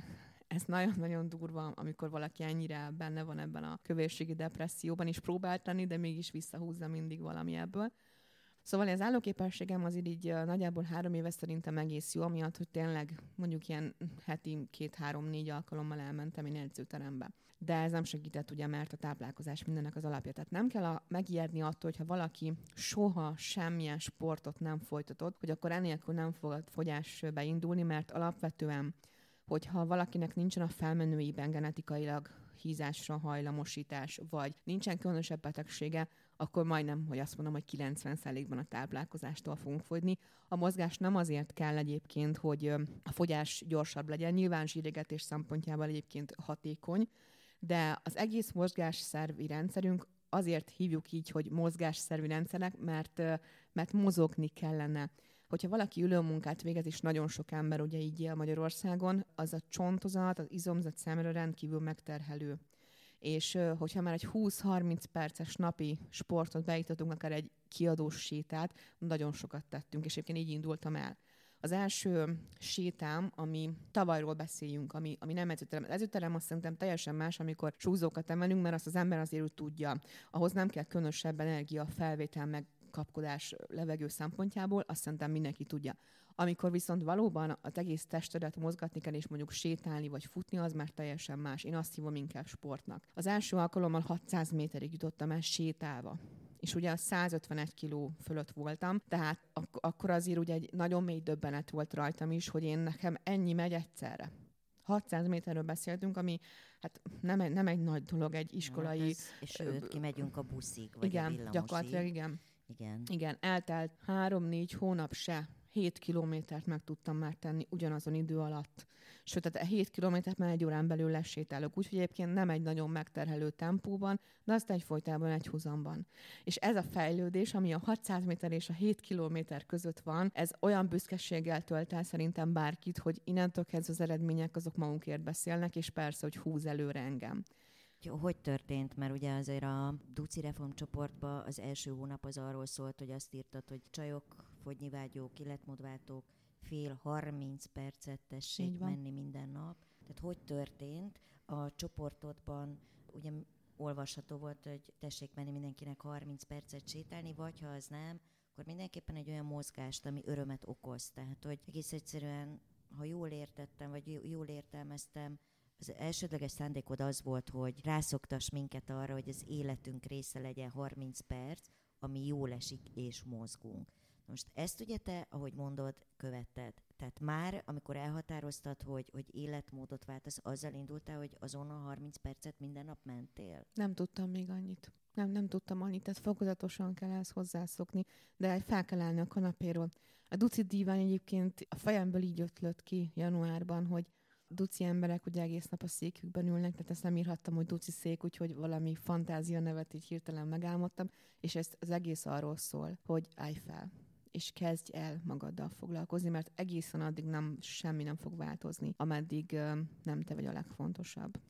ez nagyon-nagyon durva, amikor valaki ennyire benne van ebben a kövérségi depresszióban, és próbált tenni, de mégis visszahúzza mindig valami ebből. Szóval az állóképességem az így nagyjából három éve szerintem egész jó, amiatt, hogy tényleg mondjuk ilyen heti két-három-négy alkalommal elmentem én edzőterembe. De ez nem segített, ugye, mert a táplálkozás mindennek az alapja. Tehát nem kell a, megijedni attól, hogyha valaki soha semmilyen sportot nem folytatott, hogy akkor enélkül nem fog fogyás beindulni, mert alapvetően hogyha valakinek nincsen a felmenőiben genetikailag hízásra hajlamosítás, vagy nincsen különösebb betegsége, akkor majdnem, hogy azt mondom, hogy 90%-ban a táplálkozástól fogunk fogyni. A mozgás nem azért kell egyébként, hogy a fogyás gyorsabb legyen, nyilván zsírégetés szempontjából egyébként hatékony, de az egész mozgásszervi rendszerünk azért hívjuk így, hogy mozgásszervi rendszerek, mert, mert mozogni kellene. Hogyha valaki ülőmunkát végez, és nagyon sok ember ugye így él Magyarországon, az a csontozat, az izomzat számára rendkívül megterhelő és hogyha már egy 20-30 perces napi sportot beiktatunk, akár egy kiadós sétát, nagyon sokat tettünk, és egyébként így indultam el. Az első sétám, ami tavalyról beszéljünk, ami, ami nem edzőterem. Az edzőterem azt szerintem teljesen más, amikor súzókat emelünk, mert azt az ember azért úgy tudja. Ahhoz nem kell különösebb energia felvétel, meg kapkodás levegő szempontjából, azt szerintem mindenki tudja. Amikor viszont valóban az egész testedet mozgatni kell, és mondjuk sétálni vagy futni, az már teljesen más. Én azt hívom inkább sportnak. Az első alkalommal 600 méterig jutottam el sétálva és ugye 151 kiló fölött voltam, tehát ak- akkor azért ugye egy nagyon mély döbbenet volt rajtam is, hogy én nekem ennyi megy egyszerre. 600 méterről beszéltünk, ami hát nem egy, nem egy nagy dolog, egy iskolai... Hát ez, és sőt, kimegyünk a buszig, vagy igen, a gyakorlatilag igen. Igen. Igen, eltelt három-négy hónap se 7 kilométert meg tudtam már tenni ugyanazon idő alatt. Sőt, tehát 7 kilométert már egy órán belül lesétálok, úgyhogy egyébként nem egy nagyon megterhelő tempóban, de azt egyfolytában egy húzamban. És ez a fejlődés, ami a 600 méter és a 7 kilométer között van, ez olyan büszkeséggel tölt el szerintem bárkit, hogy innentől kezdve az eredmények azok magunkért beszélnek, és persze, hogy húz előre engem. Hogy történt? Mert ugye azért a Duci reformcsoportban az első hónap az arról szólt, hogy azt írtad, hogy csajok, fogynivágyók, életmódváltók fél 30 percet tessék menni minden nap. Tehát hogy történt? A csoportodban ugye olvasható volt, hogy tessék menni mindenkinek 30 percet sétálni, vagy ha az nem, akkor mindenképpen egy olyan mozgást, ami örömet okoz. Tehát, hogy egész egyszerűen, ha jól értettem, vagy jól értelmeztem, az elsődleges szándékod az volt, hogy rászoktas minket arra, hogy az életünk része legyen 30 perc, ami jól esik és mozgunk. Most ezt ugye te, ahogy mondod, követted. Tehát már, amikor elhatároztad, hogy, hogy életmódot váltasz, azzal indultál, hogy azonnal 30 percet minden nap mentél? Nem tudtam még annyit. Nem, nem tudtam annyit, tehát fokozatosan kell ezt hozzászokni, de fel kell állni a kanapéról. A Duci Divány egyébként a fejemből így ötlött ki januárban, hogy duci emberek ugye egész nap a székükben ülnek, tehát ezt nem írhattam, hogy duci szék, úgyhogy valami fantázia nevet így hirtelen megálmodtam, és ez az egész arról szól, hogy állj fel, és kezdj el magaddal foglalkozni, mert egészen addig nem, semmi nem fog változni, ameddig nem te vagy a legfontosabb.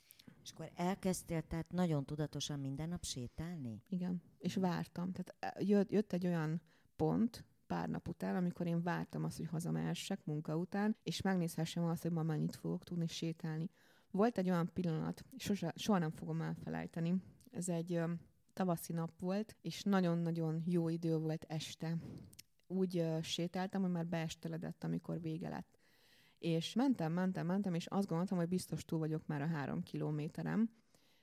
És akkor elkezdtél tehát nagyon tudatosan minden nap sétálni? Igen, és vártam. Tehát jött, jött egy olyan pont, pár nap után, amikor én vártam azt, hogy hazamehessek munka után, és megnézhessem azt, hogy ma mennyit fogok tudni sétálni. Volt egy olyan pillanat, sose, soha nem fogom elfelejteni. Ez egy ö, tavaszi nap volt, és nagyon-nagyon jó idő volt este. Úgy ö, sétáltam, hogy már beesteledett, amikor vége lett. És mentem, mentem, mentem, és azt gondoltam, hogy biztos túl vagyok már a három kilométerem,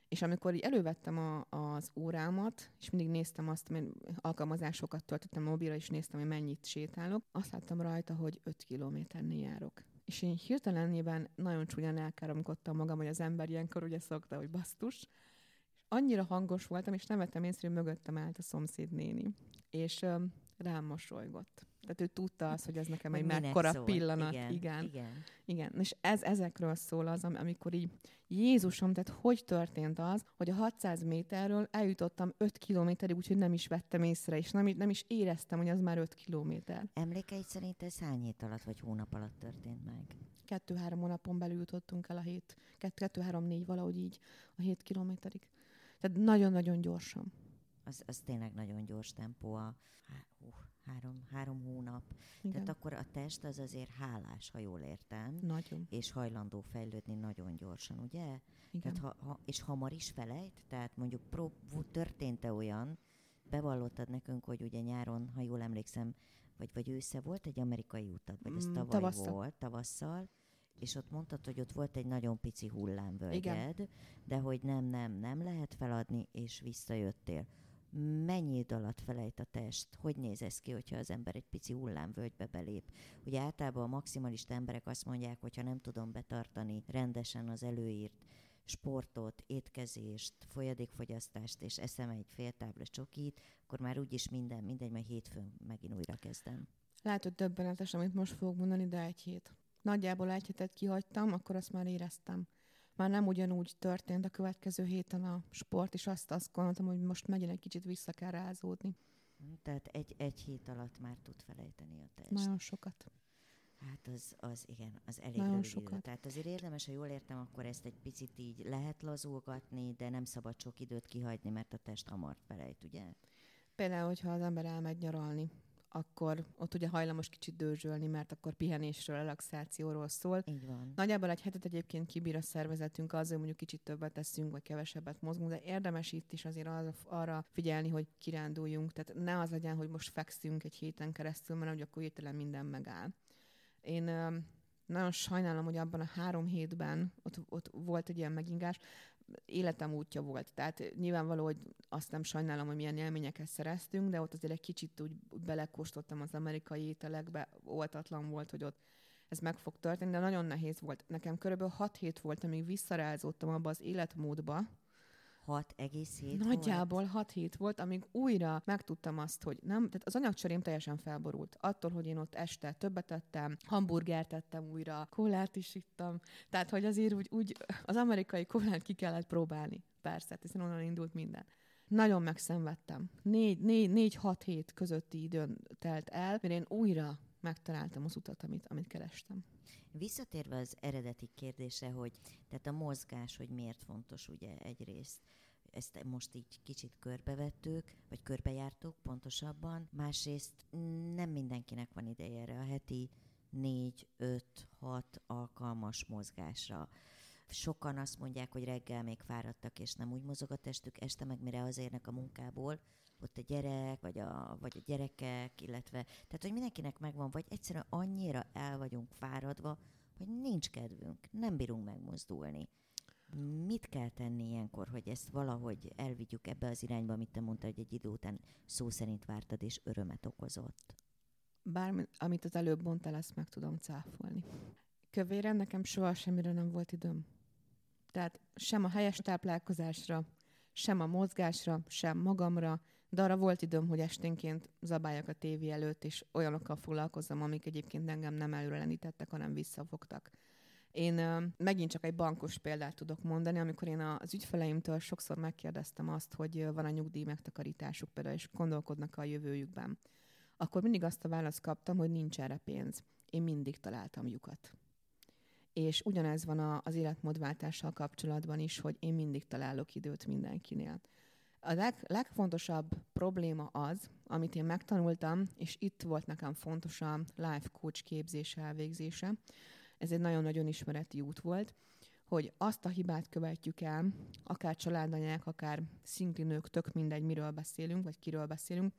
és amikor így elővettem a, az órámat, és mindig néztem azt, mert alkalmazásokat töltöttem mobilra, és néztem, hogy mennyit sétálok, azt láttam rajta, hogy 5 kilométernél járok. És én hirtelenében nagyon csúnyán elkáromkodtam magam, hogy az ember ilyenkor ugye szokta, hogy basztus. És annyira hangos voltam, és nem vettem észre, hogy mögöttem állt a szomszéd néni. És rám mosolygott. Tehát ő tudta azt, hogy ez nekem egy mekkora szól. pillanat. Igen, igen. igen. igen. És ez ezekről szól az, amikor így Jézusom, tehát hogy történt az, hogy a 600 méterről eljutottam 5 kilométerig, úgyhogy nem is vettem észre, és nem, nem is éreztem, hogy az már 5 kilométer. Emlékeid szerint ez hány hét alatt vagy hónap alatt történt meg? Kettő-három hónapon belül jutottunk el a hét, kettő-három-négy valahogy így a 7 kilométerig. Tehát nagyon-nagyon gyorsan. Az, az tényleg nagyon gyors tempó a, uh, három, három hónap. Igen. Tehát akkor a test az azért hálás, ha jól értem. Nagyon. És hajlandó fejlődni nagyon gyorsan, ugye? Igen. Tehát ha, ha, és hamar is felejt? Tehát mondjuk prób, történt-e olyan, bevallottad nekünk, hogy ugye nyáron, ha jól emlékszem, vagy, vagy ősze volt egy amerikai utad, vagy ez mm, tavaly tavasszal. volt, tavasszal, és ott mondtad, hogy ott volt egy nagyon pici hullámvölgyed, de hogy nem, nem, nem lehet feladni, és visszajöttél mennyi idő alatt felejt a test, hogy néz ez ki, hogyha az ember egy pici hullámvölgybe belép. Ugye általában a maximalista emberek azt mondják, hogy ha nem tudom betartani rendesen az előírt sportot, étkezést, folyadékfogyasztást, és eszem egy fél tábla csokit, akkor már úgyis minden, mindegy, majd hétfőn megint újra kezdem. Lehet, hogy többenetes, amit most fogok mondani, de egy hét. Nagyjából egy hétet kihagytam, akkor azt már éreztem már nem ugyanúgy történt a következő héten a sport, és azt, azt gondoltam, hogy most megint egy kicsit vissza kell rázódni. Tehát egy, egy hét alatt már tud felejteni a test. Nagyon sokat. Hát az, az igen, az elég Nagyon rövid sokat. idő. Tehát azért érdemes, ha jól értem, akkor ezt egy picit így lehet lazulgatni, de nem szabad sok időt kihagyni, mert a test hamar felejt, ugye? Például, hogyha az ember elmegy nyaralni, akkor ott ugye hajlamos kicsit dőzsölni, mert akkor pihenésről, relaxációról szól. Így van. Nagyjából egy hetet egyébként kibír a szervezetünk az, hogy mondjuk kicsit többet teszünk, vagy kevesebbet mozgunk, de érdemes itt is azért az, arra figyelni, hogy kiránduljunk. Tehát ne az legyen, hogy most fekszünk egy héten keresztül, mert hogy akkor hirtelen minden megáll. Én nagyon sajnálom, hogy abban a három hétben ott, ott volt egy ilyen megingás életem útja volt. Tehát nyilvánvaló, hogy azt nem sajnálom, hogy milyen élményeket szereztünk, de ott azért egy kicsit úgy belekóstoltam az amerikai ételekbe, oltatlan volt, hogy ott ez meg fog történni, de nagyon nehéz volt. Nekem körülbelül 6 hét volt, amíg visszarázódtam abba az életmódba, 6 egész hét Nagyjából 6 hét volt, amíg újra megtudtam azt, hogy nem, tehát az anyagcserém teljesen felborult. Attól, hogy én ott este többet ettem, hamburgert tettem újra, kólát is ittam. Tehát, hogy azért úgy, úgy az amerikai kólát ki kellett próbálni. Persze, hiszen onnan indult minden. Nagyon megszenvedtem. Négy, négy, négy, hat hét közötti időn telt el, mert én újra megtaláltam az utat, amit, amit kerestem. Visszatérve az eredeti kérdése, hogy tehát a mozgás, hogy miért fontos ugye egyrészt, ezt most így kicsit körbevettük, vagy körbejártuk pontosabban. Másrészt nem mindenkinek van ideje erre a heti négy, öt, hat alkalmas mozgásra. Sokan azt mondják, hogy reggel még fáradtak, és nem úgy mozog a testük, este meg mire az érnek a munkából, ott a gyerek, vagy a, vagy a gyerekek, illetve, tehát, hogy mindenkinek megvan, vagy egyszerűen annyira el vagyunk fáradva, hogy nincs kedvünk, nem bírunk megmozdulni. Mit kell tenni ilyenkor, hogy ezt valahogy elvigyük ebbe az irányba, amit te mondtad, hogy egy idő után szó szerint vártad, és örömet okozott? Bármi, amit az előbb mondtál, ezt meg tudom cáfolni. Kövéren nekem soha semmire nem volt időm. Tehát sem a helyes táplálkozásra, sem a mozgásra, sem magamra, de arra volt időm, hogy esténként zabáljak a tévé előtt, és olyanokkal foglalkozzam, amik egyébként engem nem előrelenítettek, hanem visszafogtak. Én megint csak egy bankos példát tudok mondani, amikor én az ügyfeleimtől sokszor megkérdeztem azt, hogy van a nyugdíj megtakarításuk például, és gondolkodnak a jövőjükben. Akkor mindig azt a választ kaptam, hogy nincs erre pénz. Én mindig találtam lyukat. És ugyanez van az életmódváltással kapcsolatban is, hogy én mindig találok időt mindenkinél. A leg, legfontosabb probléma az, amit én megtanultam, és itt volt nekem fontos a life coach képzése elvégzése. Ez egy nagyon-nagyon ismereti út volt, hogy azt a hibát követjük el, akár családanyák, akár szinklinők, tök mindegy, miről beszélünk, vagy kiről beszélünk,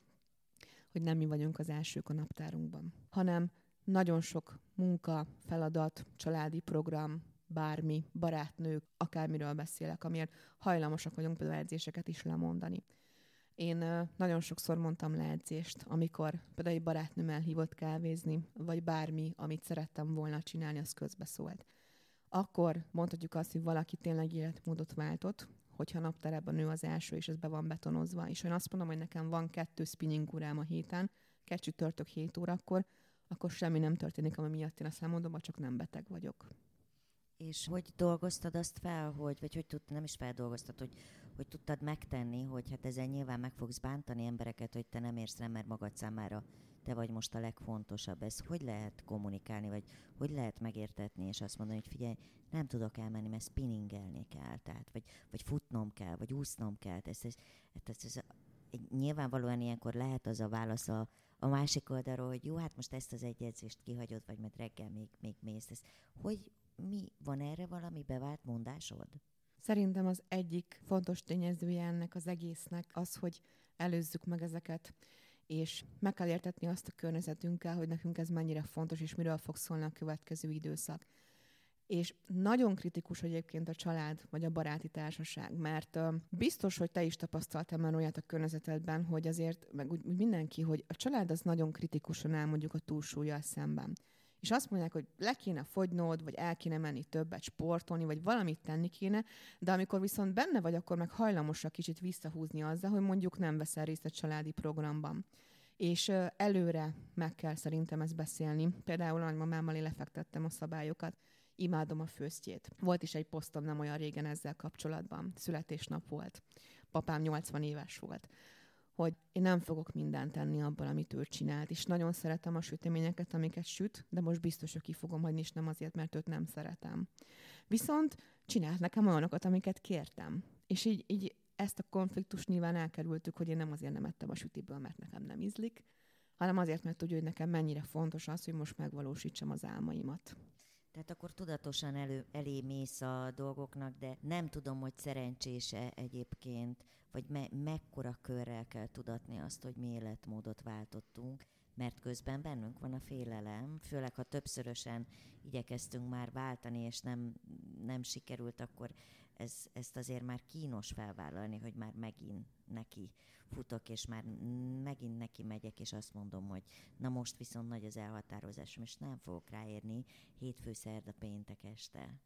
hogy nem mi vagyunk az elsők a naptárunkban, hanem nagyon sok munka, feladat, családi program, bármi, barátnők, akármiről beszélek, amiért hajlamosak vagyunk például edzéseket is lemondani. Én nagyon sokszor mondtam le edzést, amikor például egy barátnőm elhívott kávézni, vagy bármi, amit szerettem volna csinálni, az közbeszólt. Akkor mondhatjuk azt, hogy valaki tényleg életmódot váltott, hogyha napterában nő az első, és ez be van betonozva. És én azt mondom, hogy nekem van kettő spinning órám a héten, kettő törtök 7 órakor, akkor semmi nem történik, ami miatt én azt elmondom, csak nem beteg vagyok. És hogy dolgoztad azt fel, hogy, vagy hogy tudtad, nem is feldolgoztad, hogy, hogy tudtad megtenni, hogy hát ezzel nyilván meg fogsz bántani embereket, hogy te nem érsz rá, mert magad számára te vagy most a legfontosabb. Ez hogy lehet kommunikálni, vagy hogy lehet megértetni, és azt mondani, hogy figyelj, nem tudok elmenni, mert spinningelni kell, tehát, vagy, vagy futnom kell, vagy úsznom kell. Ez, ez, ez, ez, ez, nyilvánvalóan ilyenkor lehet az a válasz a, a másik oldalról, hogy jó, hát most ezt az egy edzést kihagyod, vagy mert reggel még, még mész. Ez, hogy, mi van erre valami bevált mondásod? Szerintem az egyik fontos tényezője ennek az egésznek az, hogy előzzük meg ezeket, és meg kell értetni azt a környezetünkkel, hogy nekünk ez mennyire fontos, és miről fog szólni a következő időszak. És nagyon kritikus egyébként a család vagy a baráti társaság, mert biztos, hogy te is tapasztaltál már olyat a környezetedben, hogy azért, meg úgy mindenki, hogy a család az nagyon kritikusan áll mondjuk a túlsúlyjal szemben és azt mondják, hogy le kéne fogynod, vagy el kéne menni többet sportolni, vagy valamit tenni kéne, de amikor viszont benne vagy, akkor meg hajlamosak kicsit visszahúzni azzal, hogy mondjuk nem veszel részt a családi programban. És előre meg kell szerintem ezt beszélni. Például nagymamámmal én lefektettem a szabályokat, imádom a főztjét. Volt is egy posztom nem olyan régen ezzel kapcsolatban. Születésnap volt. Papám 80 éves volt hogy én nem fogok mindent tenni abból, amit ő csinált. És nagyon szeretem a süteményeket, amiket süt, de most biztos, hogy ki fogom hagyni, és nem azért, mert őt nem szeretem. Viszont csinált nekem olyanokat, amiket kértem. És így, így ezt a konfliktust nyilván elkerültük, hogy én nem azért nem ettem a sütiből, mert nekem nem ízlik, hanem azért, mert tudja, hogy nekem mennyire fontos az, hogy most megvalósítsam az álmaimat. Tehát akkor tudatosan elő, elé mész a dolgoknak, de nem tudom, hogy szerencsése egyébként, vagy me, mekkora körrel kell tudatni azt, hogy mi életmódot váltottunk, mert közben bennünk van a félelem, főleg ha többszörösen igyekeztünk már váltani, és nem, nem sikerült, akkor ez, ezt azért már kínos felvállalni, hogy már megint neki futok, és már megint neki megyek, és azt mondom, hogy na most viszont nagy az elhatározásom, és nem fogok ráérni hétfő, szerda, péntek este.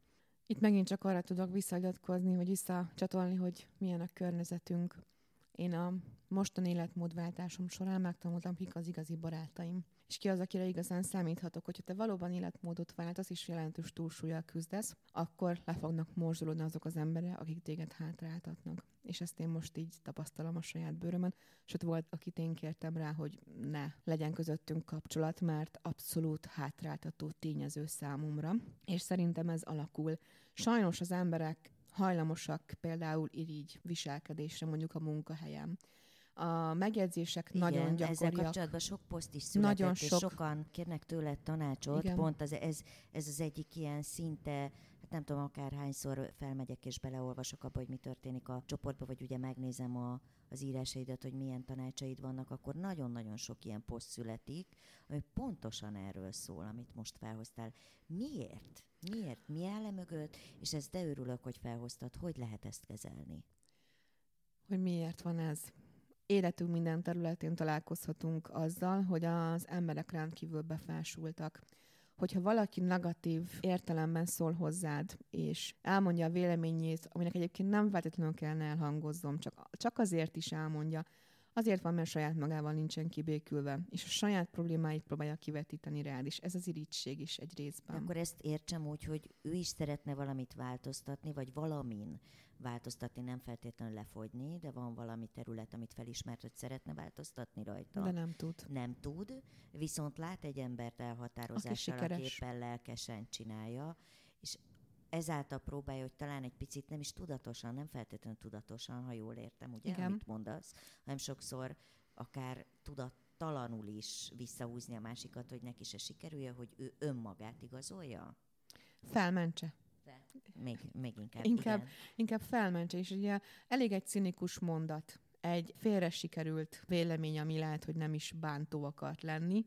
Itt megint csak arra tudok visszagyatkozni, hogy visszacsatolni, hogy milyen a környezetünk. Én a mostani életmódváltásom során megtanultam, kik az igazi barátaim. És ki az, akire igazán számíthatok, hogyha te valóban életmódot váltasz és jelentős túlsúlyjal küzdesz, akkor le fognak morzsolódni azok az emberek, akik téged hátráltatnak. És ezt én most így tapasztalom a saját bőrömön, sőt volt, akit én kértem rá, hogy ne legyen közöttünk kapcsolat, mert abszolút hátráltató tényező számomra, és szerintem ez alakul. Sajnos az emberek hajlamosak például irigy viselkedésre mondjuk a munkahelyen a megjegyzések Igen, nagyon gyakoriak. ezzel kapcsolatban sok poszt is született, nagyon és sok... sokan kérnek tőled tanácsot. Igen. Pont az, ez, ez az egyik ilyen szinte, hát nem tudom, akárhányszor felmegyek és beleolvasok abba, hogy mi történik a csoportban, vagy ugye megnézem a, az írásaidat, hogy milyen tanácsaid vannak, akkor nagyon-nagyon sok ilyen poszt születik, ami pontosan erről szól, amit most felhoztál. Miért? Miért? Mi áll mögött? És ezt de örülök, hogy felhoztad. Hogy lehet ezt kezelni? Hogy miért van ez? Életünk minden területén találkozhatunk azzal, hogy az emberek rendkívül befásultak. Hogyha valaki negatív értelemben szól hozzád, és elmondja a véleményét, aminek egyébként nem feltétlenül kellene elhangozzom, csak, csak azért is elmondja, Azért van, mert saját magával nincsen kibékülve, és a saját problémáit próbálja kivetíteni rád, és ez az irítség is egy részben. Akkor ezt értsem úgy, hogy ő is szeretne valamit változtatni, vagy valamin változtatni, nem feltétlenül lefogyni, de van valami terület, amit felismert, hogy szeretne változtatni rajta. De nem tud. Nem tud, viszont lát egy embert elhatározással, aki, aki éppen lelkesen csinálja, és ezáltal próbálja, hogy talán egy picit nem is tudatosan, nem feltétlenül tudatosan, ha jól értem, ugye, Igen. amit mondasz, hanem sokszor akár tudattalanul is visszahúzni a másikat, hogy neki se sikerülje, hogy ő önmagát igazolja? Felmentse. Még, még inkább. Inkább, igen. inkább felmentse, és ugye elég egy cinikus mondat, egy félre sikerült vélemény, ami lehet, hogy nem is bántó akart lenni,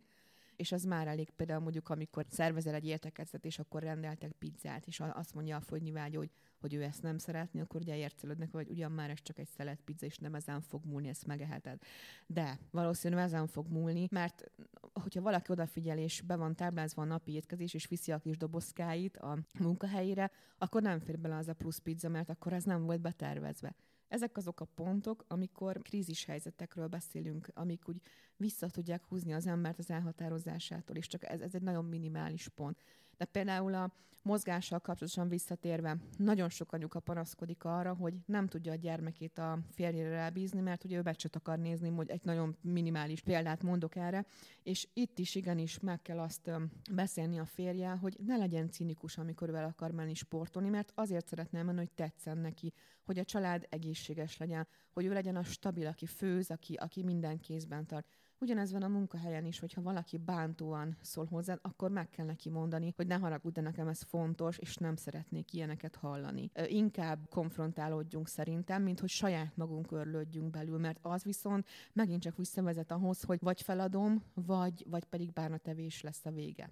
és az már elég például mondjuk, amikor szervezel egy értekezet, és akkor rendeltek pizzát, és azt mondja a fogynivágy, hogy, hogy ő ezt nem szeretné, akkor ugye értszelődnek, hogy ugyan már ez csak egy szelet pizza, és nem ezen fog múlni, ezt megeheted. De valószínűleg ezen fog múlni, mert hogyha valaki odafigyel, és be van táblázva a napi étkezés, és viszi a kis dobozkáit a munkahelyére, akkor nem fér bele az a plusz pizza, mert akkor ez nem volt betervezve. Ezek azok a pontok, amikor krízis helyzetekről beszélünk, amik úgy vissza tudják húzni az embert az elhatározásától, és csak ez, ez egy nagyon minimális pont. De például a mozgással kapcsolatosan visszatérve, nagyon sok anyuka panaszkodik arra, hogy nem tudja a gyermekét a férjére rábízni, mert ugye ő becset akar nézni, hogy egy nagyon minimális példát mondok erre, és itt is igenis meg kell azt beszélni a férje, hogy ne legyen cinikus, amikor ő el akar menni sportolni, mert azért szeretne menni, hogy tetszen neki, hogy a család egészséges legyen, hogy ő legyen a stabil, aki főz, aki, aki minden kézben tart. Ugyanez van a munkahelyen is, hogyha valaki bántóan szól hozzá, akkor meg kell neki mondani, hogy ne haragudj, de nekem ez fontos, és nem szeretnék ilyeneket hallani. Inkább konfrontálódjunk szerintem, mint hogy saját magunk örlődjünk belül, mert az viszont megint csak visszavezet ahhoz, hogy vagy feladom, vagy, vagy pedig bánatevés lesz a vége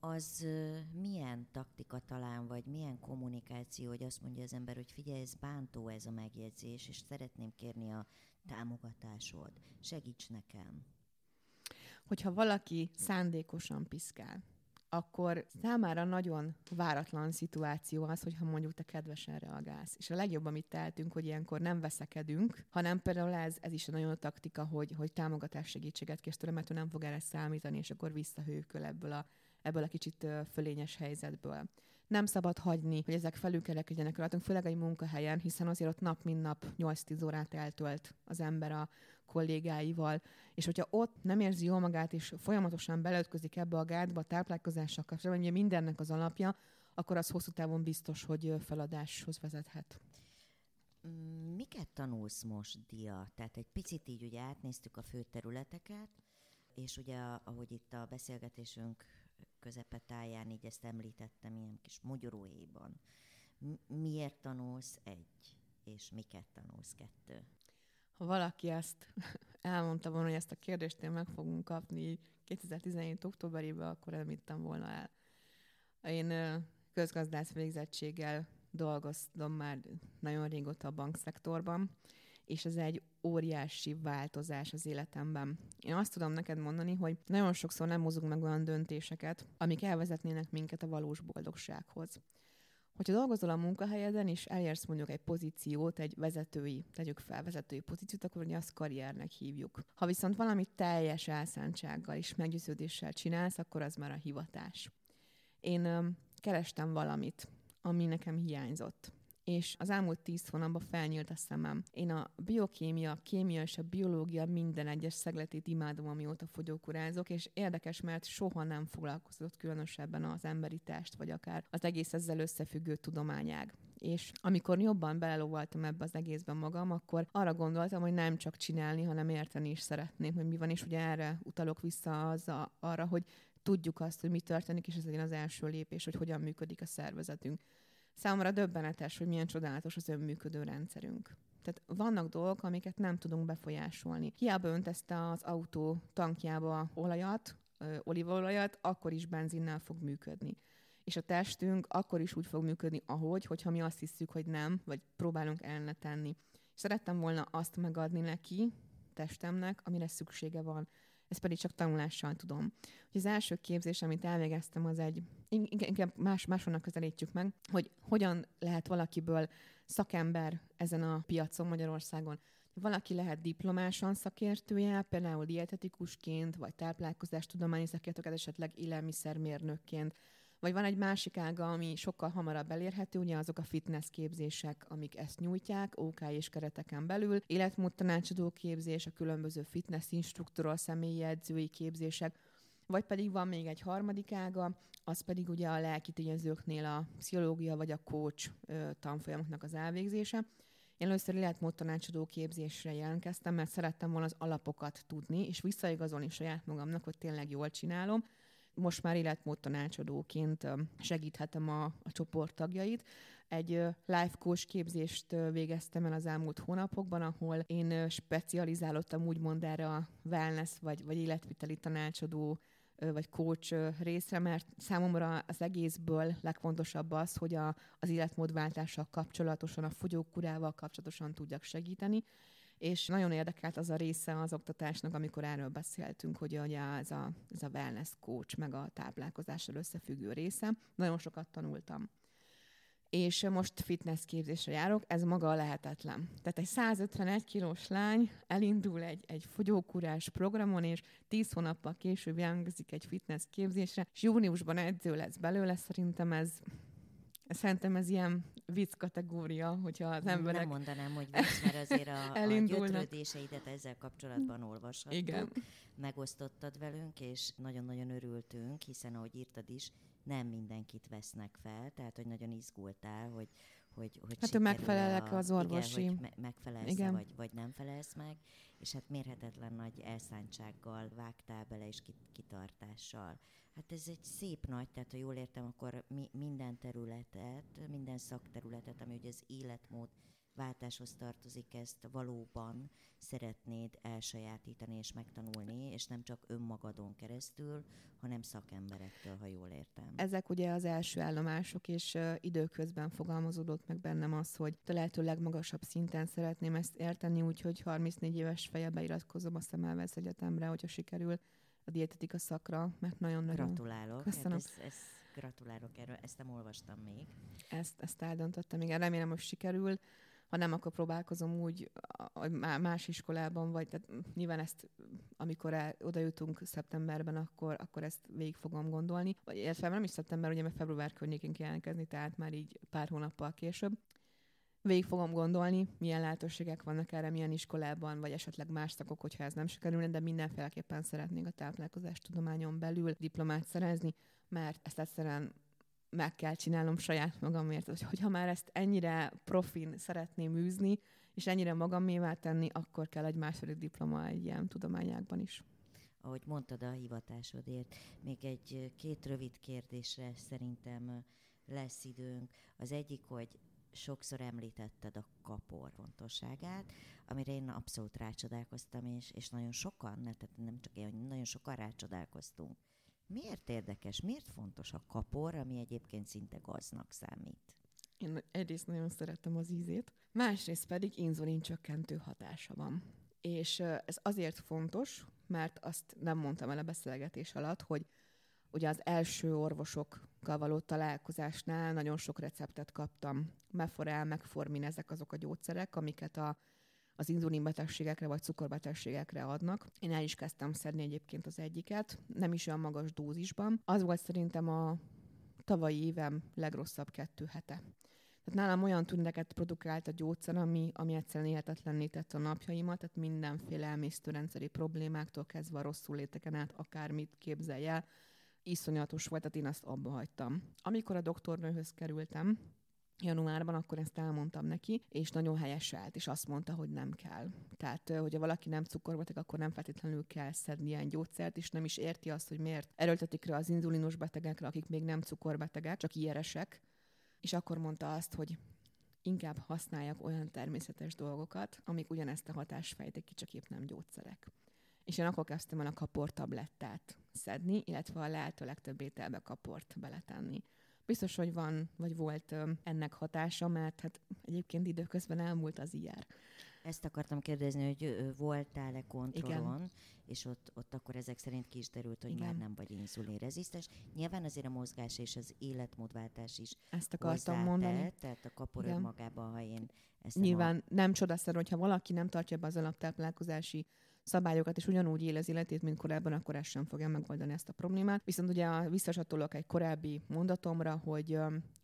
az milyen taktika talán, vagy milyen kommunikáció, hogy azt mondja az ember, hogy figyelj, ez bántó ez a megjegyzés, és szeretném kérni a támogatásod, segíts nekem. Hogyha valaki szándékosan piszkál, akkor számára nagyon váratlan szituáció az, hogyha mondjuk te kedvesen reagálsz. És a legjobb, amit tehetünk, hogy ilyenkor nem veszekedünk, hanem például ez, ez is a nagyon taktika, hogy, hogy támogatás segítséget kész tőle, mert ő nem fog erre számítani, és akkor visszahőköl ebből a, ebből a kicsit fölényes helyzetből nem szabad hagyni, hogy ezek felülkerekedjenek rajtunk, főleg egy munkahelyen, hiszen azért ott nap mint nap 8-10 órát eltölt az ember a kollégáival, és hogyha ott nem érzi jól magát, és folyamatosan beleütközik ebbe a gátba a táplálkozással kapcsolatban, ugye mindennek az alapja, akkor az hosszú távon biztos, hogy feladáshoz vezethet. Miket tanulsz most, Dia? Tehát egy picit így ugye átnéztük a fő területeket, és ugye ahogy itt a beszélgetésünk közepetáján, így ezt említettem ilyen kis mogyoróéban. Miért tanulsz egy, és miket tanulsz kettő? Ha valaki ezt elmondta volna, hogy ezt a kérdést én meg fogunk kapni 2017. októberében, akkor említem volna el. Én közgazdász végzettséggel dolgoztam már nagyon régóta a bankszektorban, és ez egy óriási változás az életemben. Én azt tudom neked mondani, hogy nagyon sokszor nem hozunk meg olyan döntéseket, amik elvezetnének minket a valós boldogsághoz. Hogyha dolgozol a munkahelyeden, és elérsz mondjuk egy pozíciót, egy vezetői, tegyük fel vezetői pozíciót, akkor ugye azt karriernek hívjuk. Ha viszont valamit teljes elszántsággal és meggyőződéssel csinálsz, akkor az már a hivatás. Én öm, kerestem valamit, ami nekem hiányzott és az elmúlt tíz hónapban felnyílt a szemem. Én a biokémia, a kémia és a biológia minden egyes szegletét imádom, amióta fogyókurázok, és érdekes, mert soha nem foglalkozott különösebben az emberi test, vagy akár az egész ezzel összefüggő tudományág. És amikor jobban belelóvaltam ebbe az egészben magam, akkor arra gondoltam, hogy nem csak csinálni, hanem érteni is szeretném, hogy mi van, és ugye erre utalok vissza az a, arra, hogy tudjuk azt, hogy mi történik, és ez legyen az első lépés, hogy hogyan működik a szervezetünk. Számomra döbbenetes, hogy milyen csodálatos az önműködő rendszerünk. Tehát vannak dolgok, amiket nem tudunk befolyásolni. Hiába ezt az autó tankjába olajat, olívaolajat, akkor is benzinnel fog működni. És a testünk akkor is úgy fog működni, ahogy, hogyha mi azt hiszük, hogy nem, vagy próbálunk ellene tenni. És szerettem volna azt megadni neki, testemnek, amire szüksége van ezt pedig csak tanulással tudom. Hogy az első képzés, amit elvégeztem, az egy, inkább más, másonnak közelítjük meg, hogy hogyan lehet valakiből szakember ezen a piacon Magyarországon. Valaki lehet diplomásan szakértője, például dietetikusként, vagy táplálkozástudományi szakértőket, esetleg élelmiszermérnökként, vagy van egy másik ága, ami sokkal hamarabb elérhető, ugye azok a fitness képzések, amik ezt nyújtják, OK és kereteken belül, életmód tanácsadó képzés, a különböző fitness instruktorral személyi edzői képzések, vagy pedig van még egy harmadik ága, az pedig ugye a lelki tényezőknél a pszichológia vagy a coach tanfolyamoknak az elvégzése. Én először életmód tanácsadó képzésre jelentkeztem, mert szerettem volna az alapokat tudni, és visszaigazolni saját magamnak, hogy tényleg jól csinálom. Most már életmód tanácsadóként segíthetem a, a csoport tagjait. Egy life coach képzést végeztem el az elmúlt hónapokban, ahol én specializálottam úgymond erre a wellness vagy, vagy életviteli tanácsadó vagy coach részre, mert számomra az egészből legfontosabb az, hogy a, az életmódváltással kapcsolatosan, a fogyókurával kapcsolatosan tudjak segíteni, és nagyon érdekelt az a része az oktatásnak, amikor erről beszéltünk, hogy ugye ez a, ez a wellness coach, meg a táplálkozással összefüggő része. Nagyon sokat tanultam és most fitness képzésre járok, ez maga lehetetlen. Tehát egy 151 kilós lány elindul egy, egy fogyókúrás programon, és 10 hónappal később jelentkezik egy fitness képzésre, és júniusban edző lesz belőle, szerintem ez Szerintem ez ilyen vicc kategória, hogyha az emberek... Nem mondanám, hogy vicc, mert azért a, a gyötrődéseidet ezzel kapcsolatban olvashattuk. Igen. Megosztottad velünk, és nagyon-nagyon örültünk, hiszen ahogy írtad is, nem mindenkit vesznek fel, tehát hogy nagyon izgultál, hogy hogy, hogy hát, hogy megfelelek az orvosi. Igen, hogy me- megfelelsz igen. vagy, vagy nem felelsz meg, és hát mérhetetlen nagy elszántsággal vágtál bele, és kitartással. Hát ez egy szép nagy, tehát ha jól értem, akkor mi, minden területet, minden szakterületet, ami ugye az életmód váltáshoz tartozik, ezt valóban szeretnéd elsajátítani és megtanulni, és nem csak önmagadon keresztül, hanem szakemberektől, ha jól értem. Ezek ugye az első állomások, és időközben fogalmazódott meg bennem az, hogy a lehető legmagasabb szinten szeretném ezt érteni, úgyhogy 34 éves feje beiratkozom a Szemelvesz Egyetemre, hogyha sikerül a dietetika szakra, mert nagyon-nagyon... Gratulálok. Köszönöm. Hát ez, ez, gratulálok erről, ezt nem olvastam még. Ezt, ezt eldöntöttem, igen, remélem, hogy sikerül ha nem, akkor próbálkozom úgy más iskolában, vagy tehát nyilván ezt, amikor el, oda jutunk szeptemberben, akkor, akkor ezt végig fogom gondolni. Vagy illetve nem is szeptember, ugye mert február környékén jelentkezni, tehát már így pár hónappal később. Végig fogom gondolni, milyen lehetőségek vannak erre, milyen iskolában, vagy esetleg más szakok, hogyha ez nem sikerülne, de mindenféleképpen szeretnék a táplálkozás tudományon belül diplomát szerezni, mert ezt egyszerűen meg kell csinálnom saját magamért, hogy, hogyha már ezt ennyire profin szeretném űzni, és ennyire magamévá tenni, akkor kell egy második diploma egy ilyen tudományákban is. Ahogy mondtad a hivatásodért, még egy két rövid kérdésre szerintem lesz időnk. Az egyik, hogy sokszor említetted a kapor fontosságát, amire én abszolút rácsodálkoztam, és, és nagyon sokan, tehát nem csak én, nagyon sokan rácsodálkoztunk. Miért érdekes, miért fontos a kapor, ami egyébként szinte gaznak számít? Én egyrészt nagyon szeretem az ízét, másrészt pedig inzulin csökkentő hatása van. És ez azért fontos, mert azt nem mondtam el a beszélgetés alatt, hogy ugye az első orvosokkal való találkozásnál nagyon sok receptet kaptam. Meforel, megformin, ezek azok a gyógyszerek, amiket a az inzulinbetegségekre vagy cukorbetegségekre adnak. Én el is kezdtem szedni egyébként az egyiket, nem is olyan magas dózisban. Az volt szerintem a tavalyi évem legrosszabb kettő hete. Tehát nálam olyan tüneteket produkált a gyógyszer, ami, ami egyszerűen élhetetlenné tette a napjaimat, tehát mindenféle emésztőrendszeri problémáktól kezdve a rosszul léteken át, akármit képzelj el, iszonyatos volt, tehát én azt abba hagytam. Amikor a doktornőhöz kerültem, januárban, akkor ezt elmondtam neki, és nagyon helyes állt, és azt mondta, hogy nem kell. Tehát, hogyha valaki nem cukorbeteg, akkor nem feltétlenül kell szedni ilyen gyógyszert, és nem is érti azt, hogy miért erőltetik rá az inzulinos betegekre, akik még nem cukorbetegek, csak ilyeresek. És akkor mondta azt, hogy inkább használjak olyan természetes dolgokat, amik ugyanezt a hatást fejtik ki, csak épp nem gyógyszerek. És én akkor kezdtem el a kaport tablettát szedni, illetve a lehető legtöbb ételbe kaport beletenni. Biztos, hogy van, vagy volt ennek hatása, mert hát egyébként időközben elmúlt az ilyen. Ezt akartam kérdezni, hogy voltál-e kontrollon, Igen. és ott, ott akkor ezek szerint ki is derült, hogy Igen. már nem vagy inzulinrezisztens. Nyilván azért a mozgás és az életmódváltás is Ezt akartam mondani. Tehát a kapor önmagában, ha én eszem Nyilván a... nem csodaszerű, hogyha valaki nem tartja be az alaptáplálkozási szabályokat, és ugyanúgy él az életét, mint korábban, akkor ez sem fogja megoldani ezt a problémát. Viszont ugye visszasatolok egy korábbi mondatomra, hogy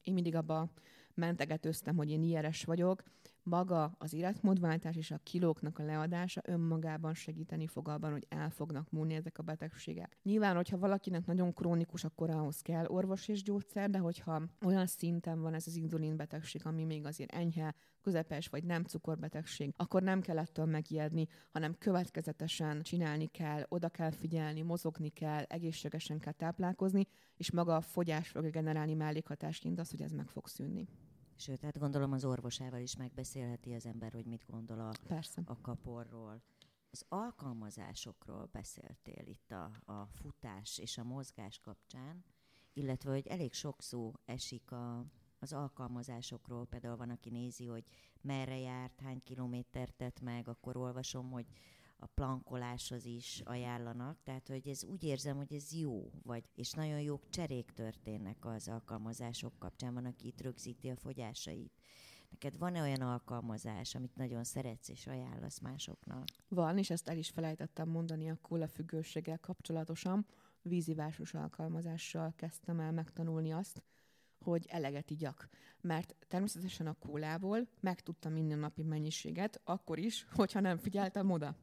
én mindig abba mentegetőztem, hogy én ilyeres vagyok, maga az életmódváltás és a kilóknak a leadása önmagában segíteni fog abban, hogy el fognak múlni ezek a betegségek. Nyilván, hogyha valakinek nagyon krónikus, akkor ahhoz kell orvos és gyógyszer, de hogyha olyan szinten van ez az inzulin betegség, ami még azért enyhe, közepes vagy nem cukorbetegség, akkor nem kell ettől megijedni, hanem következetesen csinálni kell, oda kell figyelni, mozogni kell, egészségesen kell táplálkozni, és maga a fogyás fogja generálni mellékhatásként az, hogy ez meg fog szűnni. Sőt, hát gondolom az orvosával is megbeszélheti az ember, hogy mit gondol a, Persze. a kaporról. Az alkalmazásokról beszéltél itt a, a futás és a mozgás kapcsán, illetve hogy elég sok szó esik a, az alkalmazásokról. Például van, aki nézi, hogy merre járt, hány kilométert tett meg, akkor olvasom, hogy a plankoláshoz is ajánlanak, tehát hogy ez úgy érzem, hogy ez jó, vagy, és nagyon jó cserék történnek az alkalmazások kapcsán, van, aki itt rögzíti a fogyásait. Neked van-e olyan alkalmazás, amit nagyon szeretsz és ajánlasz másoknak? Van, és ezt el is felejtettem mondani a kóla függőséggel kapcsolatosan. Vízivásos alkalmazással kezdtem el megtanulni azt, hogy eleget igyak. Mert természetesen a kólából meg tudtam inni a napi mennyiséget, akkor is, hogyha nem figyeltem oda.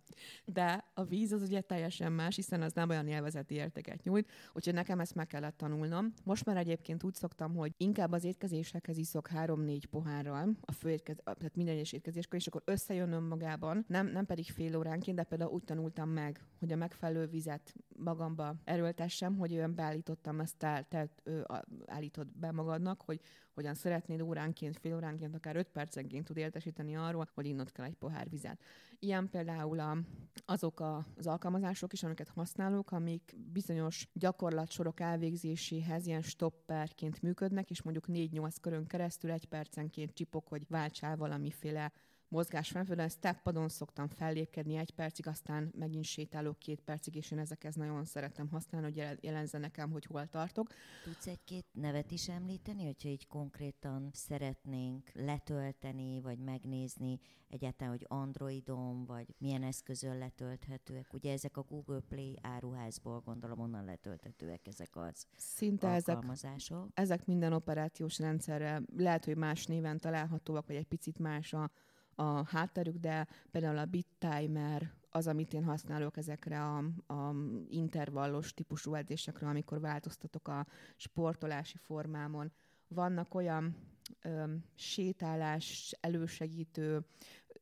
De a víz az ugye teljesen más, hiszen az nem olyan élvezeti értéket nyújt, úgyhogy nekem ezt meg kellett tanulnom. Most már egyébként úgy szoktam, hogy inkább az étkezésekhez iszok három-négy pohárral, a főétkez, tehát minden egyes étkezéskor, és akkor összejön önmagában, nem, nem pedig fél óránként, de például úgy tanultam meg, hogy a megfelelő vizet magamba erőltessem, hogy olyan beállítottam, ezt el, te, ő, állítod be magadnak, hogy hogyan szeretnéd óránként, fél óránként, akár öt percenként tud értesíteni arról, hogy innod kell egy pohár vizet. Ilyen például a, azok a, az alkalmazások is, amiket használok, amik bizonyos gyakorlatsorok elvégzéséhez ilyen stopperként működnek, és mondjuk 4-8 körön keresztül egy percenként csipok, hogy váltsál valamiféle mozgás fennfőleg steppadon szoktam fellépkedni egy percig, aztán megint sétálok két percig, és én ezekhez nagyon szeretem használni, hogy jelenze nekem, hogy hol tartok. Tudsz egy-két nevet is említeni, hogyha így konkrétan szeretnénk letölteni, vagy megnézni egyáltalán, hogy Androidon, vagy milyen eszközön letölthetőek. Ugye ezek a Google Play áruházból gondolom onnan letölthetőek ezek az Szinte alkalmazások. Ezek, ezek minden operációs rendszerre lehet, hogy más néven találhatóak, vagy egy picit más a a hátterük, de például a BitTimer az, amit én használok ezekre a, a intervallos típusú edzésekre, amikor változtatok a sportolási formámon. Vannak olyan ö, sétálás elősegítő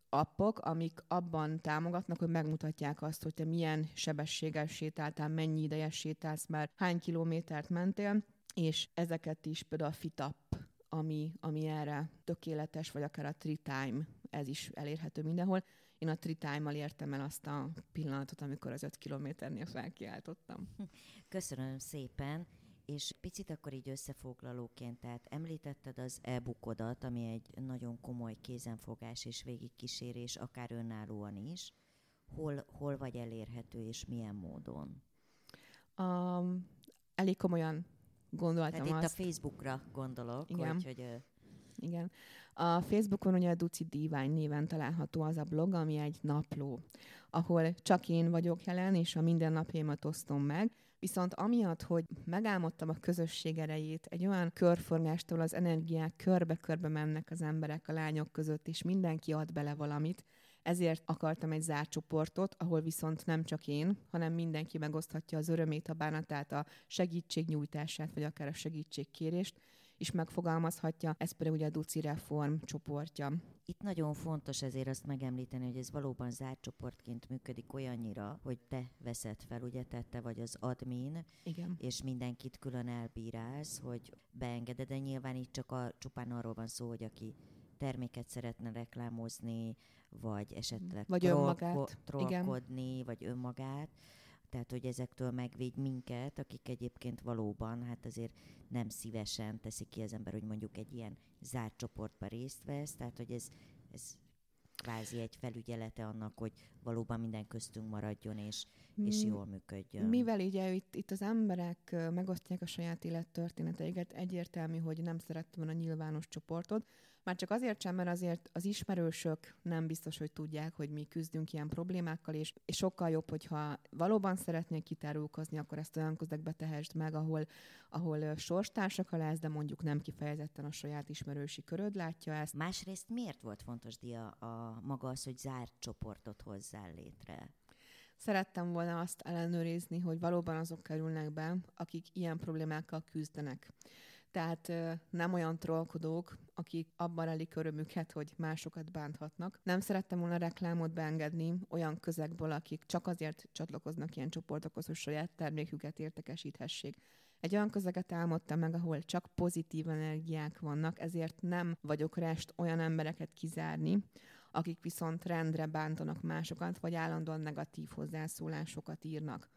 appok, amik abban támogatnak, hogy megmutatják azt, hogy te milyen sebességgel sétáltál, mennyi ideje sétálsz már, hány kilométert mentél, és ezeket is például a FitUp, ami, ami erre tökéletes, vagy akár a TriTime ez is elérhető mindenhol. Én a Tritime-mal értem el azt a pillanatot, amikor az öt kilométernél felkiáltottam. Köszönöm szépen és picit akkor így összefoglalóként, tehát említetted az e-bookodat, ami egy nagyon komoly kézenfogás és végigkísérés, akár önállóan is. Hol, hol vagy elérhető, és milyen módon? Um, elég komolyan gondoltam Tehát azt. itt a Facebookra gondolok, Igen. hogy, hogy igen. A Facebookon ugye a Duci Divány néven található az a blog, ami egy napló, ahol csak én vagyok jelen, és a mindennapjaimat osztom meg, Viszont amiatt, hogy megálmodtam a közösség erejét, egy olyan körforgástól az energiák körbe-körbe mennek az emberek a lányok között, és mindenki ad bele valamit, ezért akartam egy zárt csoportot, ahol viszont nem csak én, hanem mindenki megoszthatja az örömét, a bánatát, a segítségnyújtását, vagy akár a segítségkérést, is megfogalmazhatja, ez pedig ugye a Duci Reform csoportja. Itt nagyon fontos ezért azt megemlíteni, hogy ez valóban zárt csoportként működik olyannyira, hogy te veszed fel, ugye te, te vagy az admin, Igen. és mindenkit külön elbírálsz, hogy beengeded, de nyilván itt csak a, csupán arról van szó, hogy aki terméket szeretne reklámozni, vagy esetleg vagy trollko- önmagát. trollkodni, Igen. vagy önmagát, tehát hogy ezektől megvéd minket, akik egyébként valóban, hát azért nem szívesen teszi ki az ember, hogy mondjuk egy ilyen zárt csoportba részt vesz, tehát hogy ez, ez kvázi egy felügyelete annak, hogy valóban minden köztünk maradjon, és, és jól működjön. Mivel ugye itt, itt az emberek megosztják a saját élettörténeteiket, egyértelmű, hogy nem szerettem a nyilvános csoportot, már csak azért sem, mert azért az ismerősök nem biztos, hogy tudják, hogy mi küzdünk ilyen problémákkal, és, és sokkal jobb, hogyha valóban szeretnék kitárulkozni, akkor ezt olyan közegbe tehesd meg, ahol, ahol sorstársak lesz, de mondjuk nem kifejezetten a saját ismerősi köröd látja ezt. Másrészt miért volt fontos, Dia, a maga az, hogy zárt csoportot hozzál létre? Szerettem volna azt ellenőrizni, hogy valóban azok kerülnek be, akik ilyen problémákkal küzdenek. Tehát nem olyan trollkodók, akik abban relik örömüket, hogy másokat bánthatnak. Nem szerettem volna reklámot beengedni olyan közegből, akik csak azért csatlakoznak ilyen csoportokhoz, hogy saját terméküket értekesíthessék. Egy olyan közeget álmodtam meg, ahol csak pozitív energiák vannak, ezért nem vagyok rest olyan embereket kizárni, akik viszont rendre bántanak másokat, vagy állandóan negatív hozzászólásokat írnak.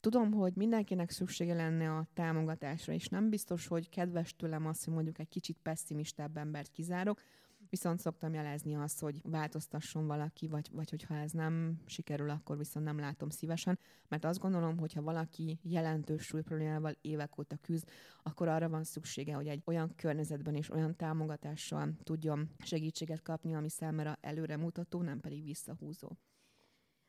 Tudom, hogy mindenkinek szüksége lenne a támogatásra, és nem biztos, hogy kedves tőlem az, hogy mondjuk egy kicsit pessimistább embert kizárok, viszont szoktam jelezni azt, hogy változtasson valaki, vagy, vagy hogyha ez nem sikerül, akkor viszont nem látom szívesen, mert azt gondolom, hogy ha valaki jelentős súlyproblémával évek óta küzd, akkor arra van szüksége, hogy egy olyan környezetben és olyan támogatással tudjon segítséget kapni, ami számára előremutató, nem pedig visszahúzó.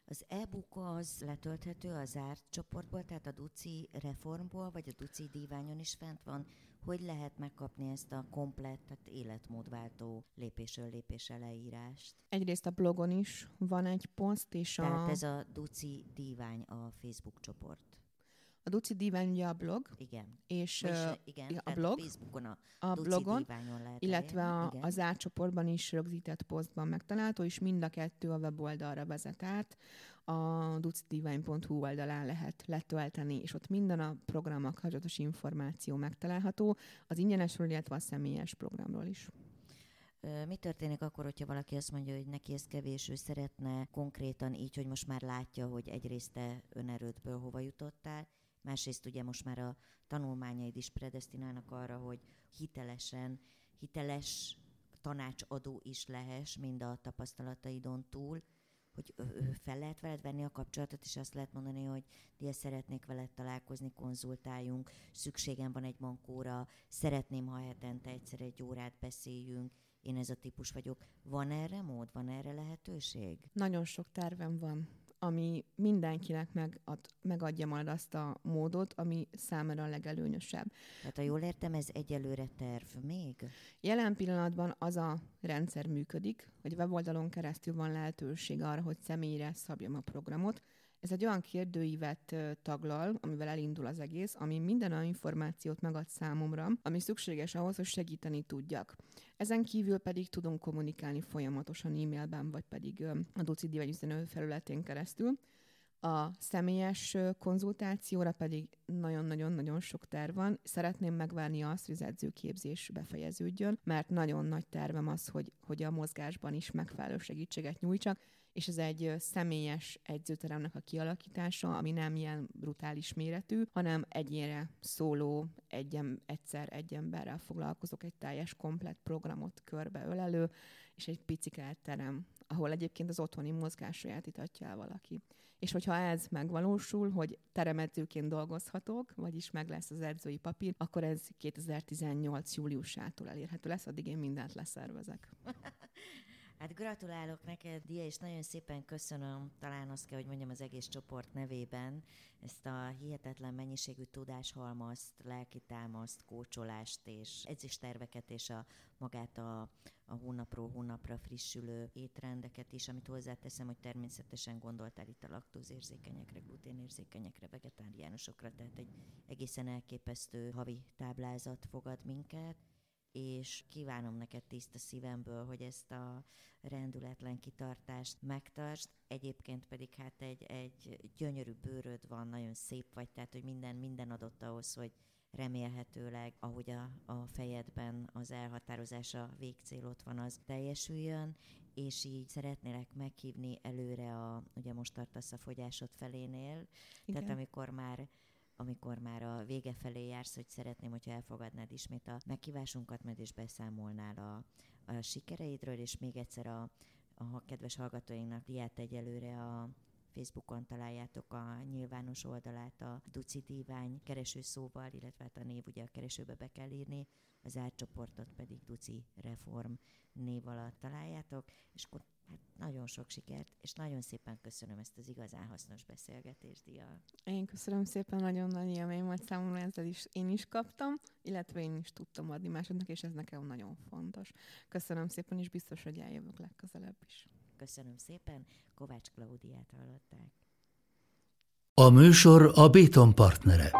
Az e-book az letölthető a zárt csoportból, tehát a Duci reformból, vagy a Duci díványon is fent van. Hogy lehet megkapni ezt a komplett, tehát életmódváltó lépésről lépésre leírást? Egyrészt a blogon is van egy poszt, és tehát a... Tehát ez a Duci dívány a Facebook csoport. A Duci Divány ugye a blog. Igen. És uh, igen, a blog. Facebookon a, a Duci blogon, lehet illetve elérni, a, igen. az átcsoportban is rögzített posztban megtalálható, és mind a kettő a weboldalra vezet át. A ducidivány.hu oldalán lehet letölteni, és ott minden a programok kapcsolatos információ megtalálható, az ingyenesről, illetve a személyes programról is. Mi történik akkor, hogyha valaki azt mondja, hogy neki ez kevés, ő szeretne konkrétan így, hogy most már látja, hogy egyrészt te önerődből hova jutottál, Másrészt ugye most már a tanulmányaid is predestinálnak arra, hogy hitelesen, hiteles tanácsadó is lehess, mind a tapasztalataidon túl, hogy fel lehet veled venni a kapcsolatot, és azt lehet mondani, hogy Dia, szeretnék veled találkozni, konzultáljunk, szükségem van egy mankóra, szeretném, ha hetente egyszer egy órát beszéljünk, én ez a típus vagyok. Van erre mód, van erre lehetőség? Nagyon sok tervem van ami mindenkinek megad, megadja majd azt a módot, ami számára a legelőnyösebb. Tehát ha jól értem, ez egyelőre terv még? Jelen pillanatban az a rendszer működik, hogy weboldalon keresztül van lehetőség arra, hogy személyre szabjam a programot, ez egy olyan kérdőívet taglal, amivel elindul az egész, ami minden olyan információt megad számomra, ami szükséges ahhoz, hogy segíteni tudjak. Ezen kívül pedig tudunk kommunikálni folyamatosan e-mailben, vagy pedig a Ducidi vagy üzenő felületén keresztül. A személyes konzultációra pedig nagyon-nagyon-nagyon sok terv van. Szeretném megvárni azt, hogy az edzőképzés befejeződjön, mert nagyon nagy tervem az, hogy, hogy a mozgásban is megfelelő segítséget nyújtsak, és ez egy személyes edzőteremnek a kialakítása, ami nem ilyen brutális méretű, hanem egyére szóló, egy, egyszer egy emberrel foglalkozok, egy teljes komplet programot körbeölelő, és egy picike terem, ahol egyébként az otthoni mozgás sajátítatja el valaki. És hogyha ez megvalósul, hogy teremedzőként dolgozhatok, vagyis meg lesz az edzői papír, akkor ez 2018. júliusától elérhető lesz, addig én mindent leszervezek. Hát gratulálok neked, Dia, és nagyon szépen köszönöm, talán azt kell, hogy mondjam az egész csoport nevében, ezt a hihetetlen mennyiségű tudáshalmazt, lelkitámaszt, kócsolást és edzésterveket és a magát a, a hónapról hónapra frissülő étrendeket is, amit hozzáteszem, hogy természetesen gondoltál itt a laktózérzékenyekre, gluténérzékenyekre, vegetáriánusokra, tehát egy egészen elképesztő havi táblázat fogad minket és kívánom neked tiszta szívemből, hogy ezt a rendületlen kitartást megtartsd. Egyébként pedig hát egy, egy gyönyörű bőröd van, nagyon szép vagy, tehát hogy minden, minden adott ahhoz, hogy remélhetőleg, ahogy a, a fejedben az elhatározás, a végcél ott van, az teljesüljön, és így szeretnélek meghívni előre a, ugye most tartasz a fogyásod felénél, Igen. tehát amikor már amikor már a vége felé jársz, hogy szeretném, hogyha elfogadnád ismét a meghívásunkat, majd is beszámolnál a, a sikereidről, és még egyszer a, A kedves hallgatóinknak ilyet egyelőre a Facebookon találjátok a nyilvános oldalát a Duci Dívány keresőszóval, illetve hát a név ugye a keresőbe be kell írni, az átcsoportot pedig Duci Reform név alatt találjátok, és akkor hát nagyon sok sikert, és nagyon szépen köszönöm ezt az igazán hasznos beszélgetést, Dia. Én köszönöm szépen, nagyon nagy élmény volt számomra, ezzel is én is kaptam, illetve én is tudtam adni másodnak, és ez nekem nagyon fontos. Köszönöm szépen, és biztos, hogy eljövök legközelebb is. Köszönöm szépen, Kovács Klaudiát hallották. A műsor a Béton partnere.